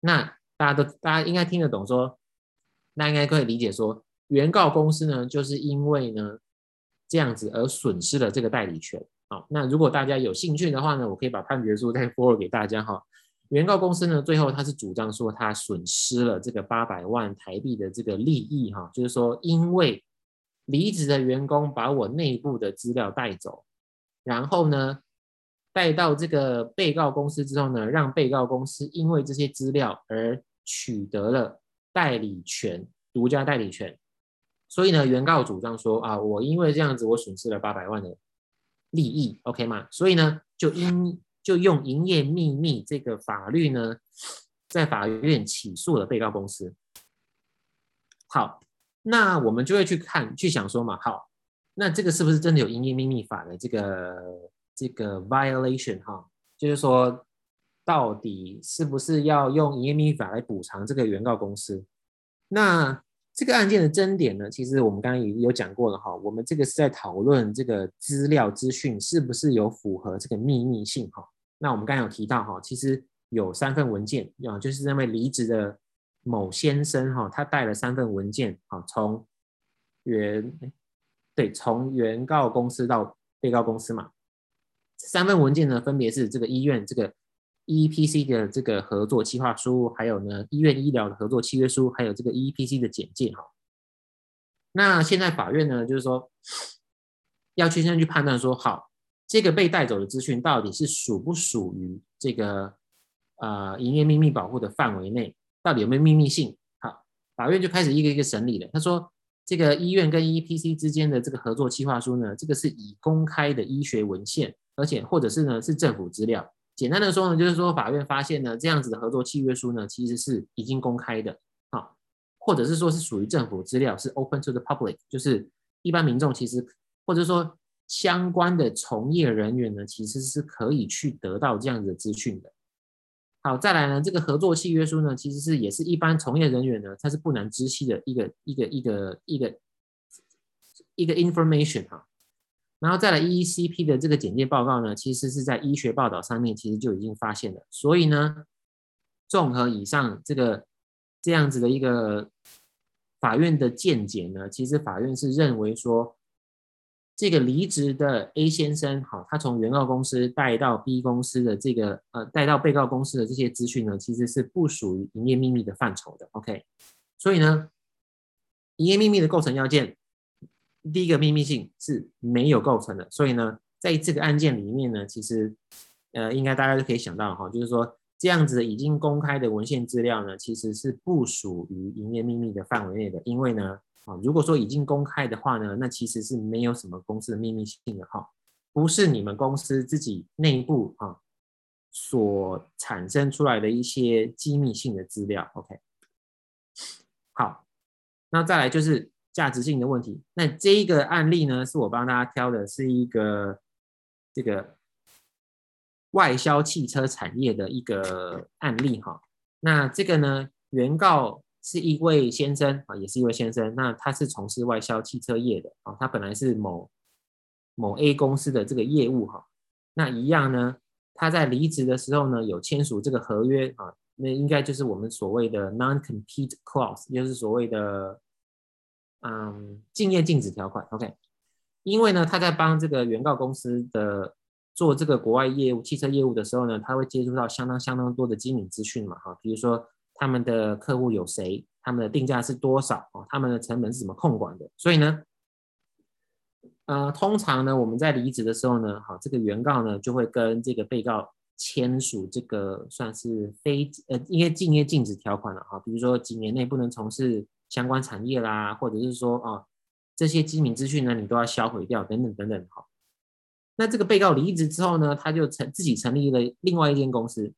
那大家都大家应该听得懂说，那应该可以理解说，原告公司呢，就是因为呢这样子而损失了这个代理权。好，那如果大家有兴趣的话呢，我可以把判决书 再 forward 给大家哈。原告公司呢，最后他是主张说他损失了这个八百万台币的这个利益哈，就是说因为。离职的员工把我内部的资料带走，然后呢，带到这个被告公司之后呢，让被告公司因为这些资料而取得了代理权，独家代理权。所以呢，原告主张说啊，我因为这样子，我损失了八百万的利益，OK 吗？所以呢，就因就用营业秘密这个法律呢，在法院起诉了被告公司。好。那我们就会去看，去想说嘛，好，那这个是不是真的有营业秘密法的这个这个 violation 哈？就是说，到底是不是要用营业秘密法来补偿这个原告公司？那这个案件的争点呢，其实我们刚刚也有讲过了哈。我们这个是在讨论这个资料资讯是不是有符合这个秘密性哈？那我们刚刚有提到哈，其实有三份文件啊，就是认为离职的。某先生哈，他带了三份文件，哈，从原对从原告公司到被告公司嘛，三份文件呢，分别是这个医院这个 EPC 的这个合作计划书，还有呢医院医疗的合作契约书，还有这个 EPC 的简介哈。那现在法院呢，就是说要去先去判断说，好，这个被带走的资讯到底是属不属于这个呃营业秘密保护的范围内。到底有没有秘密性？好，法院就开始一个一个审理了。他说，这个医院跟 EEPC 之间的这个合作计划书呢，这个是已公开的医学文献，而且或者是呢是政府资料。简单的说呢，就是说法院发现呢，这样子的合作契约书呢，其实是已经公开的，啊，或者是说是属于政府资料，是 open to the public，就是一般民众其实或者说相关的从业人员呢，其实是可以去得到这样子的资讯的。好，再来呢，这个合作契约书呢，其实是也是一般从业人员呢，他是不能知悉的一个一个一个一个一个 information 哈。然后再来 EECP 的这个简介报告呢，其实是在医学报道上面其实就已经发现了。所以呢，综合以上这个这样子的一个法院的见解呢，其实法院是认为说。这个离职的 A 先生，好，他从原告公司带到 B 公司的这个，呃，带到被告公司的这些资讯呢，其实是不属于营业秘密的范畴的。OK，所以呢，营业秘密的构成要件，第一个秘密性是没有构成的，所以呢，在这个案件里面呢，其实呃，应该大家都可以想到哈，就是说这样子已经公开的文献资料呢，其实是不属于营业秘密的范围内的，因为呢，啊，如果说已经公开的话呢，那其实是没有什么公司的秘密性的哈，不是你们公司自己内部啊所产生出来的一些机密性的资料，OK。好，那再来就是价值性的问题。那这一个案例呢，是我帮大家挑的，是一个这个外销汽车产业的一个 案例哈。那这个呢，原告是一位先生啊，也是一位先生。那他是从事外销汽车业的啊，他本来是某某 A 公司的这个业务哈。那一样呢，他在离职的时候呢，有签署这个合约啊。那应该就是我们所谓的 non-compete clause，就是所谓的嗯竞业禁止条款。OK，因为呢，他在帮这个原告公司的做这个国外业务、汽车业务的时候呢，他会接触到相当相当多的机密资讯嘛，哈，比如说他们的客户有谁，他们的定价是多少，哦，他们的成本是怎么控管的，所以呢，呃，通常呢，我们在离职的时候呢，好，这个原告呢就会跟这个被告。签署这个算是非呃，因为竞业禁止条款了哈，比如说几年内不能从事相关产业啦，或者是说啊，这些机密资讯呢，你都要销毁掉等等等等哈。那这个被告离职之后呢，他就成自己成立了另外一间公司，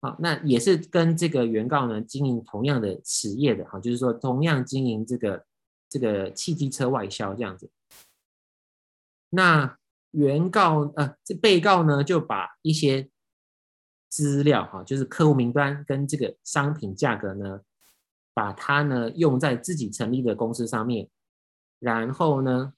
好，那也是跟这个原告呢经营同样的企业的哈，就是说同样经营这个这个汽机车外销这样子，那。原告呃，这被告呢就把一些资料哈，就是客户名单跟这个商品价格呢，把它呢用在自己成立的公司上面，然后呢，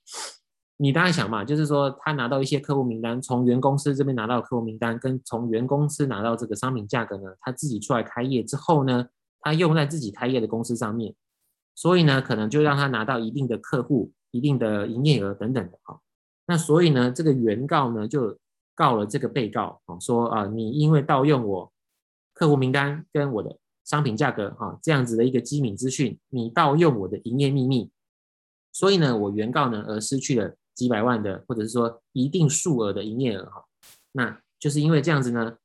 你当然想嘛，就是说他拿到一些客户名单，从原公司这边拿到客户名单，跟从原公司拿到这个商品价格呢，他自己出来开业之后呢，他用在自己开业的公司上面，所以呢，可能就让他拿到一定的客户、一定的营业额等等的哈。那所以呢，这个原告呢就告了这个被告啊，说啊，你因为盗用我客户名单跟我的商品价格哈，这样子的一个机密资讯，你盗用我的营业秘密，所以呢，我原告呢而失去了几百万的或者是说一定数额的营业额哈，那就是因为这样子呢，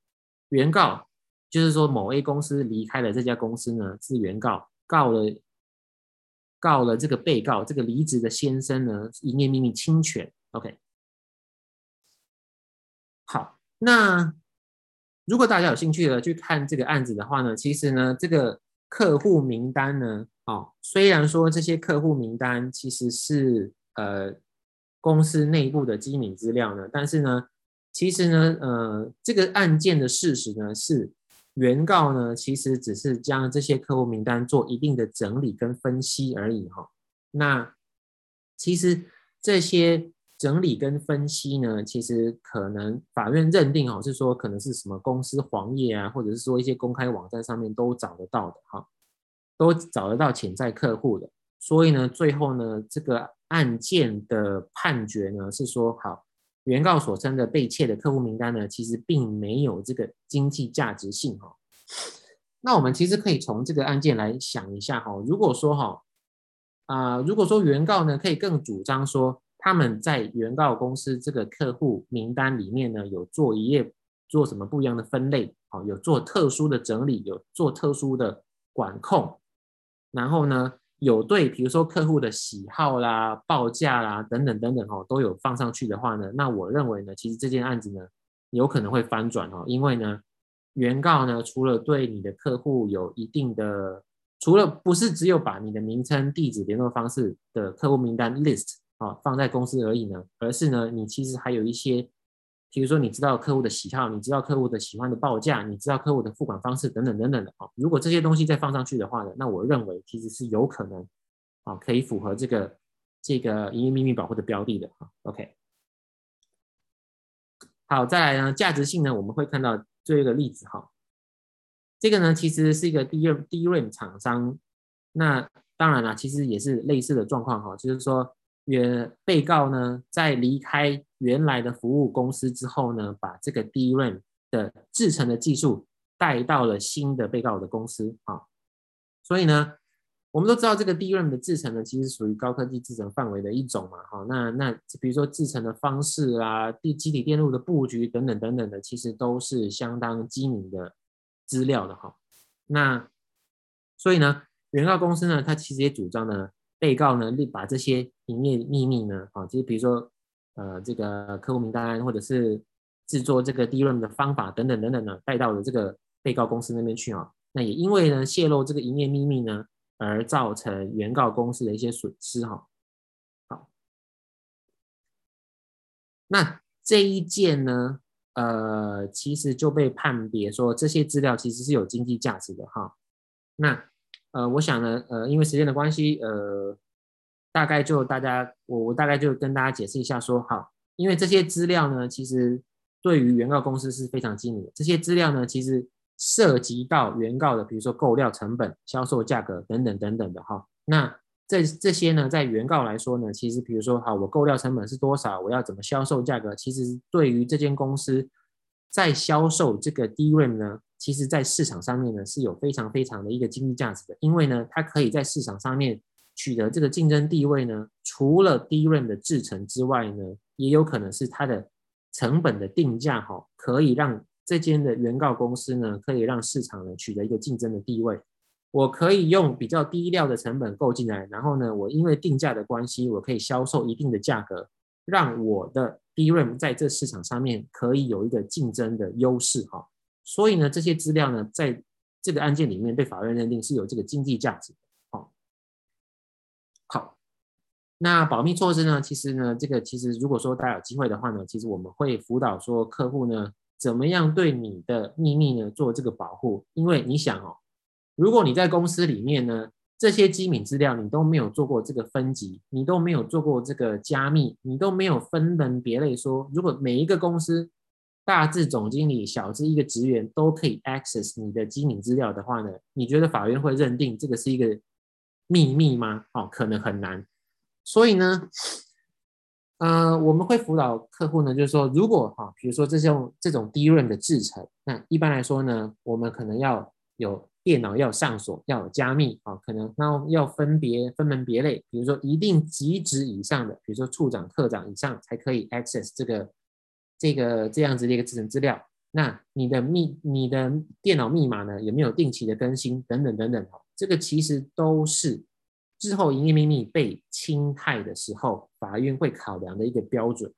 原告就是说某 A 公司离开了这家公司呢，是原告告了告了这个被告这个离职的先生呢，营业秘密侵权。OK，好，那如果大家有兴趣的去看这个案子的话呢，其实呢，这个客户名单呢，哦，虽然说这些客户名单其实是呃公司内部的机密资料呢，但是呢，其实呢，呃，这个案件的事实呢是原告呢其实只是将这些客户名单做一定的整理跟分析而已哈、那其实这些。整理跟分析呢，其实可能法院认定哦，是说可能是什么公司黄页啊，或者是说一些公开网站上面都找得到的哈，都找得到潜在客户的。所以呢，最后呢，这个案件的判决呢是说，好，原告所称的被窃的客户名单呢，其实并没有这个经济价值性哈。那我们其实可以从这个案件来想一下哈，如果说哈，啊，如果说原告呢可以更主张说。他们在原告公司这个客户名单里面呢，有做一页做什么不一样的分类，好，有做特殊的整理，有做特殊的管控，然后呢，有对比如说客户的喜好啦、报价啦等等等等哦，都有放上去的话呢，那我认为呢，其实这件案子呢，有可能会翻转哦，因为呢，原告呢，除了对你的客户有一定的，除了不是只有把你的名称、地址、联络方式的客户名单 list。啊，放在公司而已呢，而是呢，你其实还有一些，比如说你知道客户的喜好，你知道客户的喜欢的报价，你知道客户的付款方式等等等等的啊。如果这些东西再放上去的话呢，那我认为其实是有可能啊，可以符合这个这个营业秘密保护的标的的啊。OK，好，再来呢，价值性呢，我们会看到最后一个例子哈，这个呢其实是一个 DRAM 厂商，那当然了，其实也是类似的状况哈，就是说。原被告呢，在离开原来的服务公司之后呢，把这个 DRAM 的制成的技术带到了新的被告的公司啊，所以呢，我们都知道这个 DRAM 的制成呢，其实属于高科技制成范围的一种嘛，哈，那那比如说制成的方式啊，第基体电路的布局等等等等的，其实都是相当机密的资料的哈。那所以呢，原告公司呢，他其实也主张呢，被告呢，把这些营业秘密呢，啊，就是比如说呃这个客户名单或者是制作这个 DRAM 的方法等等等等呢，带到了这个被告公司那边去啊。那也因为呢，泄露这个营业秘密呢。而造成原告公司的一些损失，哈，好，那这一件呢，呃，其实就被判别说这些资料其实是有经济价值的，哈，那呃，我想呢，呃，因为时间的关系，呃，大概就大家，我我大概就跟大家解释一下，说，好，因为这些资料呢，其实对于原告公司是非常机密的，这些资料呢，其实。涉及到原告的，比如说购料成本、销售价格等等等等的哈。那这这些呢，在原告来说呢，其实比如说，好，我购料成本是多少？我要怎么销售价格？其实对于这间公司在销售这个 DRAM 呢，其实在市场上面呢是有非常非常的一个经济价值的，因为呢，它可以在市场上面取得这个竞争地位呢。除了 DRAM 的制程之外呢，也有可能是它的成本的定价哈，可以让。这间的原告公司呢，可以让市场呢取得一个竞争的地位。我可以用比较低料的成本购进来，然后呢，我因为定价的关系，我可以销售一定的价格，让我的 DRAM 在这市场上面可以有一个竞争的优势哈。所以呢，这些资料呢，在这个案件里面被法院认定是有这个经济价值的。好，好，那保密措施呢，其实呢，这个其实如果说大家有机会的话呢，其实我们会辅导说客户呢。怎么样对你的秘密呢做这个保护？因为你想哦，如果你在公司里面呢，这些机密资料你都没有做过这个分级，你都没有做过这个加密，你都没有分门别类说，如果每一个公司大至总经理，小至一个职员都可以 access 你的机密资料的话呢，你觉得法院会认定这个是一个秘密吗？哦，可能很难。所以呢。呃，我们会辅导客户呢，就是说，如果哈，比如说这种这种低润的制程，那一般来说呢，我们可能要有电脑要上锁，要有加密啊，可能那要分别分门别类，比如说一定级职以上的，比如说处长、科长以上才可以 access 这个这个这样子的一个制程资料。那你的密你的电脑密码呢，有没有定期的更新等等等等，这个其实都是。之后，营业秘密被侵害的时候，法院会考量的一个标准。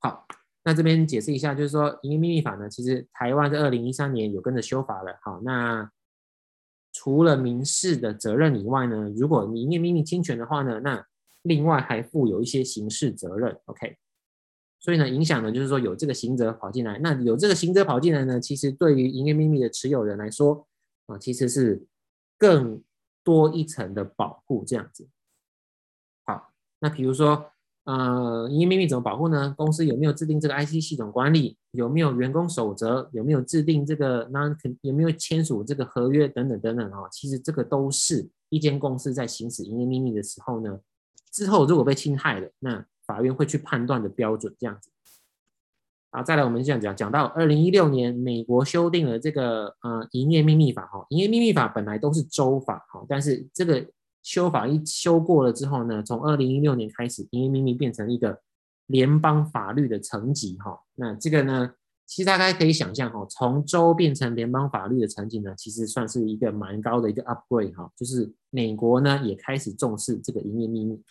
好，那这边解释一下，就是说，营业秘密法呢，其实台湾在二零一三年有跟着修法了。好，那除了民事的责任以外呢，如果你营业秘密侵权的话呢，那另外还负有一些刑事责任。OK，所以呢，影响呢就是说有这个刑责跑进来，那有这个刑责跑进来呢，其实对于营业秘密的持有人来说啊，其实是更。多一层的保护，这样子。好，那比如说，呃，营业秘密怎么保护呢？公司有没有制定这个 IC 系统管理？有没有员工守则？有没有制定这个 non 有没有签署这个合约等等等等啊？其实这个都是一间公司在行使营业秘密的时候呢，之后如果被侵害了，那法院会去判断的标准，这样子。好，再来我们这样讲，讲到二零一六年，美国修订了这个呃营业秘密法哈，营业秘密法本来都是州法哈，但是这个修法一修过了之后呢，从二零一六年开始，营业秘密变成一个联邦法律的层级哈，那这个呢，其实大家可以想象哈，从州变成联邦法律的层级呢，其实算是一个蛮高的一个 upgrade 哈，就是美国呢也开始重视这个营业秘密。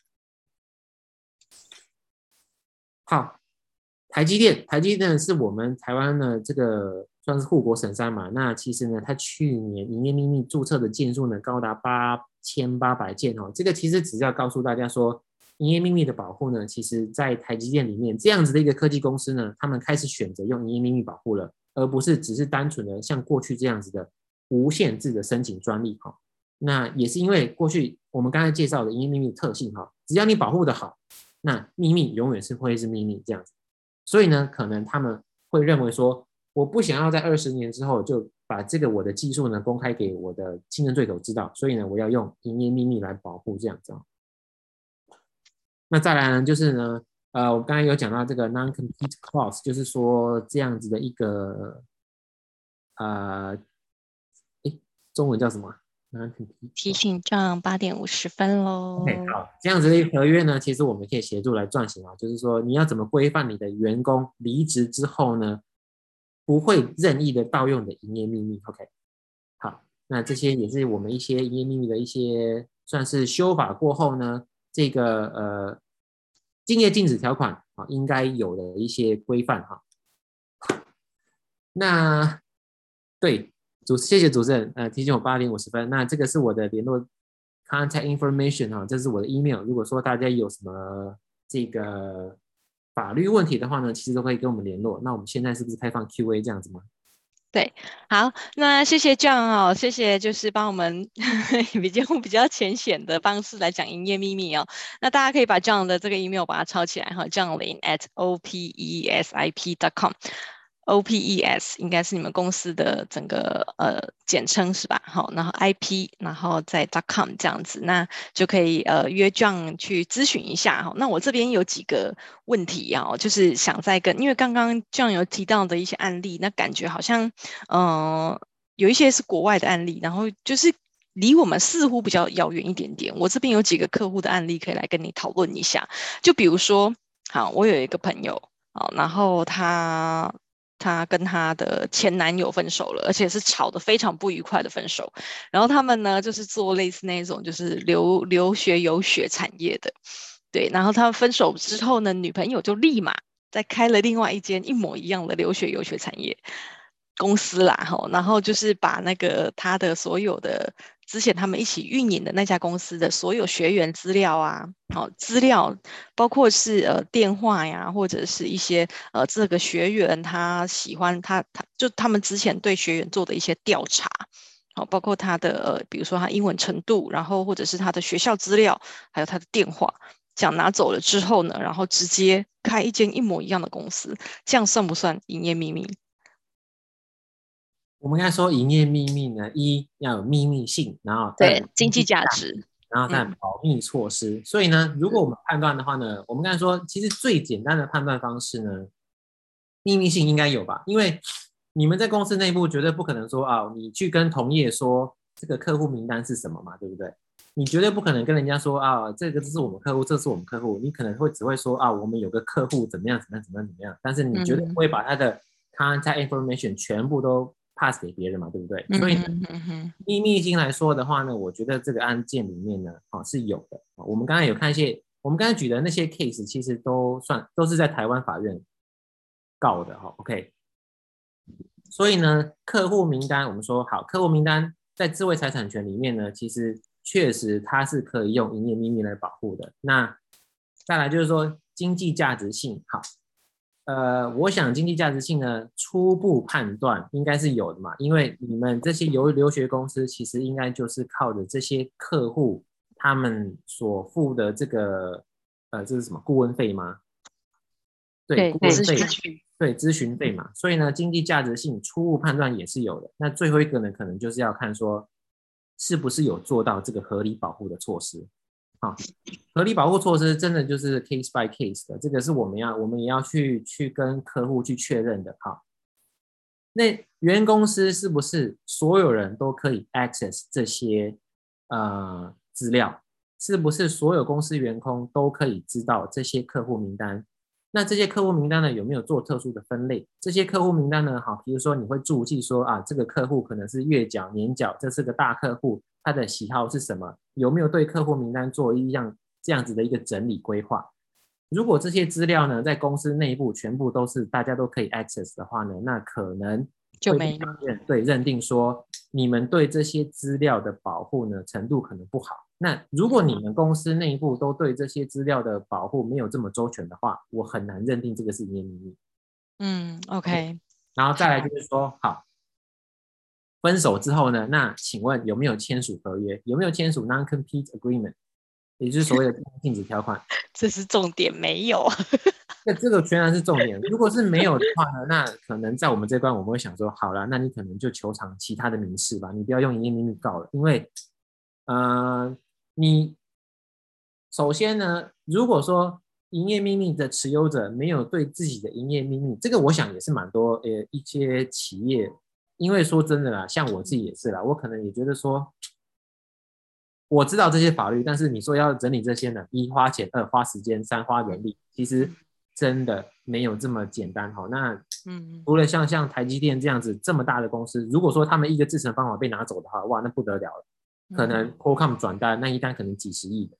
好。台积电，台积电是我们台湾的这个算是护国神山嘛。那其实呢，它去年营业秘密注册的件数呢，高达八千八百件哦。这个其实只是要告诉大家说，营业秘密的保护呢，其实在台积电里面这样子的一个科技公司呢，他们开始选择用营业秘密保护了，而不是只是单纯的像过去这样子的无限制的申请专利哈。那也是因为过去我们刚才介绍的营业秘密特性哈，只要你保护得好，那秘密永远是会是秘密这样子。所以呢，可能他们会认为说，我不想要在二十年之后就把这个我的技术呢公开给我的竞争对手知道，所以呢，我要用营业秘密来保护这样子。那再来呢，就是呢，呃，我刚才有讲到这个 non-compete clause，就是说这样子的一个，呃，诶，中文叫什么？提醒账八点五十分喽。OK，好，这样子的合约呢，其实我们可以协助来撰写啊，就是说你要怎么规范你的员工离职之后呢，不会任意的盗用的营业秘密。OK，好，那这些也是我们一些营业秘密的一些算是修法过后呢，这个呃，竞业禁止条款啊，应该有的一些规范哈。那对。主，谢谢主持人，呃，提醒我八点五十分。那这个是我的联络 contact information 哈，这是我的 email。如果说大家有什么这个法律问题的话呢，其实都可以跟我们联络。那我们现在是不是开放 Q&A 这样子吗？对，好，那谢谢 John 哦，谢谢，就是帮我们 比较比较浅显的方式来讲营业秘密哦。那大家可以把 John 的这个 email 把它抄起来哈，John Lin at o p e s i p dot com。OPES 应该是你们公司的整个呃简称是吧？好，然后 IP，然后在 .com 这样子，那就可以呃约 John 去咨询一下哈。那我这边有几个问题啊，就是想再跟，因为刚刚 John 有提到的一些案例，那感觉好像嗯、有一些是国外的案例，然后就是离我们似乎比较遥远一点点。我这边有几个客户的案例可以来跟你讨论一下，就比如说，好，我有一个朋友，好，然后他。她跟她的前男友分手了，而且是吵得非常不愉快的分手。然后他们呢，就是做类似那种就是留留学游学产业的，对。然后他们分手之后呢，女朋友就立马再开了另外一间一模一样的留学游学产业公司啦，吼。然后就是把那个他的所有的。之前他们一起运营的那家公司的所有学员资料啊，好资料包括是呃电话呀，或者是一些呃这个学员他喜欢他他就他们之前对学员做的一些调查，好包括他的呃比如说他英文程度，然后或者是他的学校资料，还有他的电话，这样拿走了之后呢，然后直接开一间一模一样的公司，这样算不算营业秘密？我们应该说营业秘密呢，一要有秘密性，然后对经济价值，然后再保密措施。嗯、所以呢，如果我们判断的话呢，我们刚才说，其实最简单的判断方式呢，秘密性应该有吧？因为你们在公司内部绝对不可能说啊，你去跟同业说这个客户名单是什么嘛，对不对？你绝对不可能跟人家说啊，这个是我们客户，这是我们客户。你可能会只会说啊，我们有个客户怎么样怎么样怎么样怎么样，但是你绝对不会把他的 contact information 全部都。Pass 给别人嘛，对不对？所以秘密性来说的话呢，我觉得这个案件里面呢，啊是有的。我们刚才有看一些，我们刚才举的那些 case，其实都算都是在台湾法院告的哈。OK，所以呢，客户名单我们说好，客户名单在智慧财产权里面呢，其实确实它是可以用营业秘密来保护的。那再来就是说经济价值性，好。呃，我想经济价值性呢，初步判断应该是有的嘛，因为你们这些游留学公司其实应该就是靠着这些客户他们所付的这个呃，这是什么顾问费吗？对，顾问费，对，咨询费嘛。所以呢，经济价值性初步判断也是有的。那最后一个呢，可能就是要看说是不是有做到这个合理保护的措施。啊，合理保护措施真的就是 case by case 的，这个是我们要，我们也要去去跟客户去确认的。哈，那原公司是不是所有人都可以 access 这些呃资料？是不是所有公司员工都可以知道这些客户名单？那这些客户名单呢，有没有做特殊的分类？这些客户名单呢，好，比如说你会注记说啊，这个客户可能是月缴、年缴，这是个大客户。他的喜好是什么？有没有对客户名单做一样这样子的一个整理规划？如果这些资料呢，在公司内部全部都是大家都可以 access 的话呢，那可能就没认对认定说你们对这些资料的保护呢程度可能不好。那如果你们公司内部都对这些资料的保护没有这么周全的话，我很难认定这个是营业秘密。嗯，OK。然后再来就是说，好。分手之后呢？那请问有没有签署合约？有没有签署 non-compete agreement，也就是所谓的禁止条款？这是重点，没有。那这个全然是重点。如果是没有的话呢？那可能在我们这关，我们会想说，好了，那你可能就求偿其他的民事吧，你不要用营业秘密告了，因为，呃，你首先呢，如果说营业秘密的持有者没有对自己的营业秘密，这个我想也是蛮多呃一些企业。因为说真的啦，像我自己也是啦，我可能也觉得说，我知道这些法律，但是你说要整理这些呢，一花钱，二花时间，三花人力，其实真的没有这么简单哈。那嗯，除了像像台积电这样子这么大的公司，如果说他们一个制成方法被拿走的话，哇，那不得了了，可能 Qualcomm 转单那一单可能几十亿的。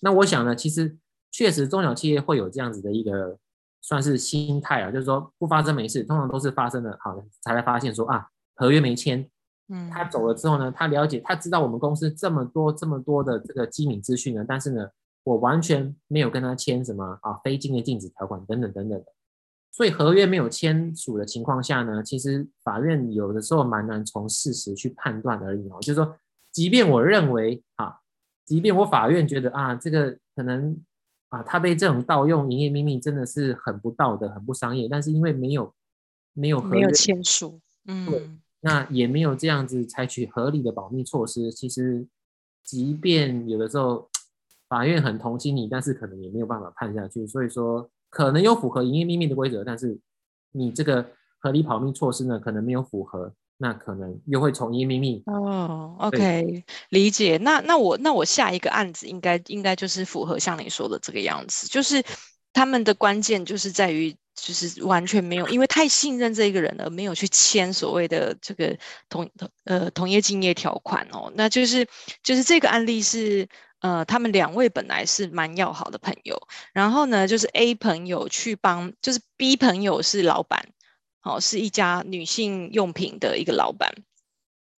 那我想呢，其实确实中小企业会有这样子的一个算是心态啊，就是说不发生没事，通常都是发生了好才来发现说啊，合约没签。嗯，他走了之后呢，他了解，他知道我们公司这么多这么多的这个机密资讯呢，但是呢，我完全没有跟他签什么啊非经业禁止条款等等等等的，所以合约没有签署的情况下呢，其实法院有的时候蛮难从事实去判断而已哦，就是说，即便我认为啊，即便我法院觉得啊，这个可能啊，他被这种盗用营业秘密真的是很不道德、很不商业，但是因为没有没有合约没有签署，嗯。对那也没有这样子采取合理的保密措施。其实，即便有的时候法院很同情你，但是可能也没有办法判下去。所以说，可能有符合营业秘密的规则，但是你这个合理保密措施呢，可能没有符合，那可能又会从营业秘密。哦，OK，理解。那那我那我下一个案子应该应该就是符合像你说的这个样子，就是他们的关键就是在于。就是完全没有，因为太信任这一个人了，没有去签所谓的这个同呃同业竞业条款哦。那就是就是这个案例是呃，他们两位本来是蛮要好的朋友，然后呢，就是 A 朋友去帮，就是 B 朋友是老板，哦，是一家女性用品的一个老板，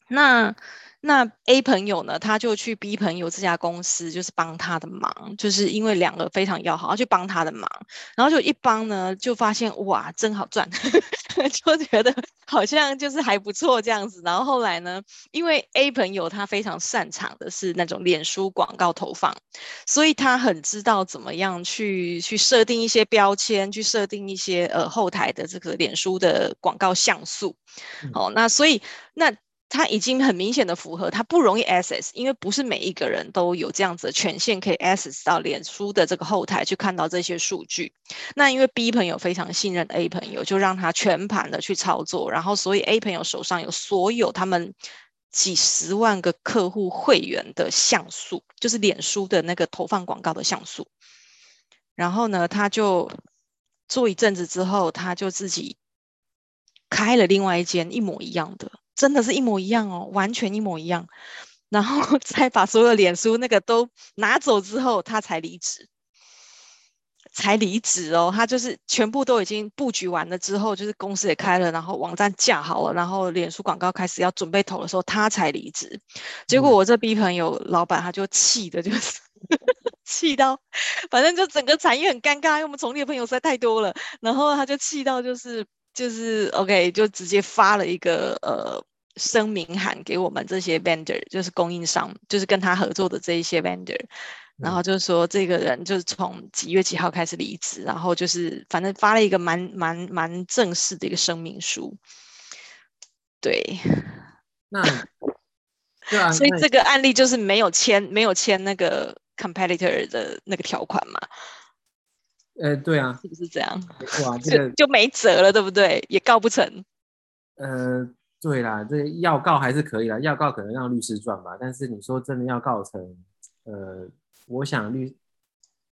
那。那 A 朋友呢，他就去 B 朋友这家公司，就是帮他的忙，就是因为两个非常要好，他去帮他的忙，然后就一帮呢，就发现哇，真好赚，就觉得好像就是还不错这样子。然后后来呢，因为 A 朋友他非常擅长的是那种脸书广告投放，所以他很知道怎么样去去设定一些标签，去设定一些呃后台的这个脸书的广告像素。好、嗯哦，那所以那。他已经很明显的符合，他不容易 access，因为不是每一个人都有这样子的权限可以 access 到脸书的这个后台去看到这些数据。那因为 B 朋友非常信任 A 朋友，就让他全盘的去操作，然后所以 A 朋友手上有所有他们几十万个客户会员的像素，就是脸书的那个投放广告的像素。然后呢，他就做一阵子之后，他就自己开了另外一间一模一样的。真的是一模一样哦，完全一模一样。然后 再把所有脸书那个都拿走之后，他才离职，才离职哦。他就是全部都已经布局完了之后，就是公司也开了，然后网站架好了，然后脸书广告开始要准备投的时候，他才离职。结果我这 B 朋友老板他就气的，就是 气到，反正就整个产业很尴尬，因为我们从业的朋友实在太多了。然后他就气到就是。就是 OK，就直接发了一个呃声明函给我们这些 vendor，就是供应商，就是跟他合作的这一些 vendor，然后就是说这个人就是从几月几号开始离职，然后就是反正发了一个蛮蛮蛮正式的一个声明书。对，那对啊，所以这个案例就是没有签没有签那个 competitor 的那个条款嘛。呃，对啊，是不是这样？哇，这个就没辙了，对不对？也告不成。呃，对啦，这要告还是可以啦，要告可能让律师赚吧。但是你说真的要告成，呃，我想律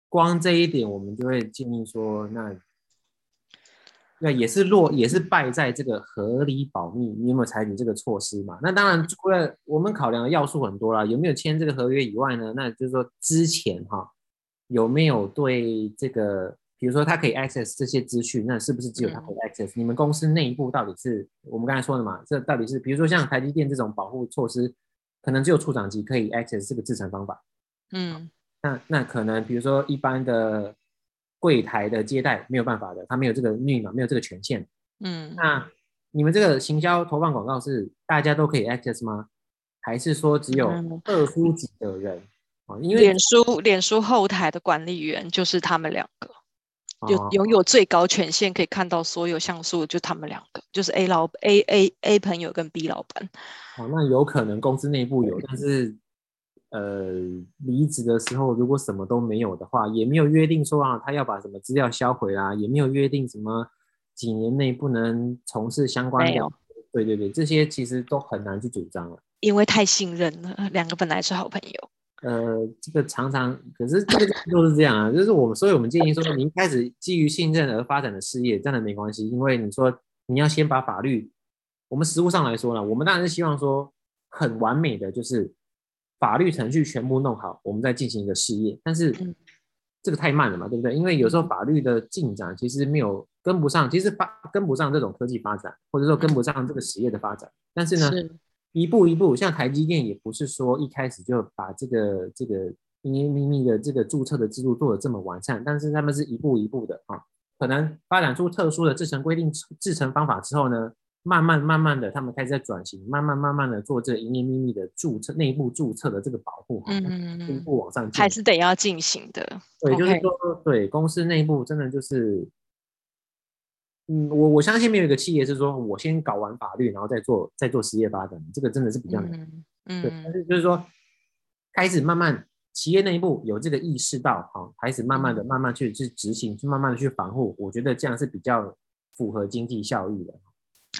光这一点，我们就会建议说，那那也是落，也是败在这个合理保密，你有没有采取这个措施嘛？那当然，除了我们考量的要素很多啦，有没有签这个合约以外呢？那就是说之前哈。有没有对这个，比如说他可以 access 这些资讯，那是不是只有他可以 access？、嗯、你们公司内部到底是我们刚才说的嘛？这到底是，比如说像台积电这种保护措施，可能只有处长级可以 access 这个制程方法。嗯，那那可能比如说一般的柜台的接待没有办法的，他没有这个密码，没有这个权限。嗯，那你们这个行销投放广告是大家都可以 access 吗？还是说只有特殊级的人？嗯因为脸书脸书后台的管理员就是他们两个，有拥有最高权限，可以看到所有像素，就他们两个，就是 A 老 A A A 朋友跟 B 老板。哦，那有可能公司内部有，但是呃，离职的时候如果什么都没有的话，也没有约定说啊，他要把什么资料销毁啦，也没有约定什么几年内不能从事相关的。对对对，这些其实都很难去主张了。因为太信任了，两个本来是好朋友。呃，这个常常，可是这个都是这样啊，就是我们，所以我们建议说，你一开始基于信任而发展的事业，真的没关系，因为你说你要先把法律，我们实务上来说呢，我们当然是希望说很完美的，就是法律程序全部弄好，我们再进行一个事业，但是这个太慢了嘛，对不对？因为有时候法律的进展其实没有跟不上，其实发跟不上这种科技发展，或者说跟不上这个实业的发展，但是呢。是一步一步，像台积电也不是说一开始就把这个这个营业秘密的这个注册的制度做得这么完善，但是他们是一步一步的啊，可能发展出特殊的制成规定、制成方法之后呢，慢慢慢慢的，他们开始在转型，慢慢慢慢的做这个营业秘密的注册、内部注册的这个保护，嗯嗯嗯，一步往上进，还是得要进行的。对，就是说.对公司内部真的就是。嗯，我我相信没有一个企业是说我先搞完法律，然后再做再做实业发展，这个真的是比较难。嗯，嗯对，但是就是说，开始慢慢企业内部有这个意识到，好，开始慢慢的、慢慢去去执行，去慢慢的去防护，我觉得这样是比较符合经济效益的。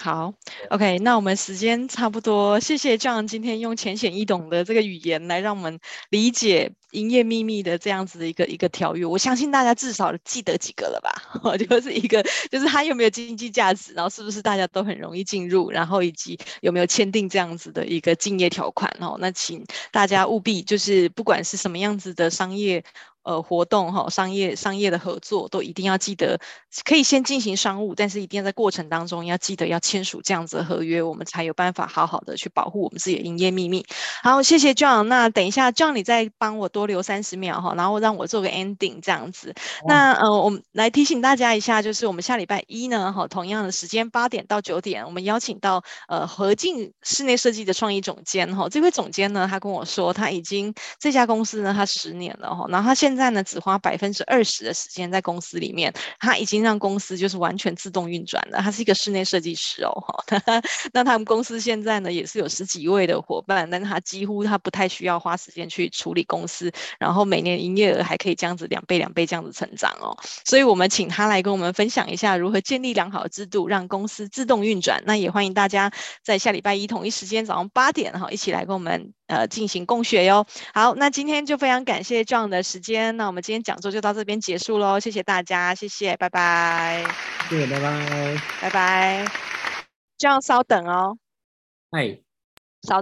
好，OK，那我们时间差不多，谢谢 John 今天用浅显易懂的这个语言来让我们理解营业秘密的这样子的一个一个条约。我相信大家至少记得几个了吧？就是一个，就是它有没有经济价值，然后是不是大家都很容易进入，然后以及有没有签订这样子的一个竞业条款哦。那请大家务必就是不管是什么样子的商业。呃，活动哈，商业商业的合作都一定要记得，可以先进行商务，但是一定要在过程当中要记得要签署这样子的合约，我们才有办法好好的去保护我们自己的营业秘密。好，谢谢 John。那等一下，John 你再帮我多留三十秒哈，然后让我做个 ending 这样子。哦、那呃，我们来提醒大家一下，就是我们下礼拜一呢，哈，同样的时间八点到九点，我们邀请到呃和进室内设计的创意总监哈，这位总监呢，他跟我说他已经这家公司呢，他十年了哈，然后他现在。现在呢，只花百分之二十的时间在公司里面，他已经让公司就是完全自动运转了。他是一个室内设计师哦，哈。那他们公司现在呢，也是有十几位的伙伴，但是他几乎他不太需要花时间去处理公司，然后每年营业额还可以这样子两倍两倍这样子成长哦。所以我们请他来跟我们分享一下如何建立良好的制度，让公司自动运转。那也欢迎大家在下礼拜一同一时间早上八点哈，一起来跟我们呃进行共学哟。好，那今天就非常感谢 John 的时间。那我们今天讲座就到这边结束喽，谢谢大家，谢谢，拜拜，谢谢，拜拜，拜拜，这样稍等哦，哎，稍等。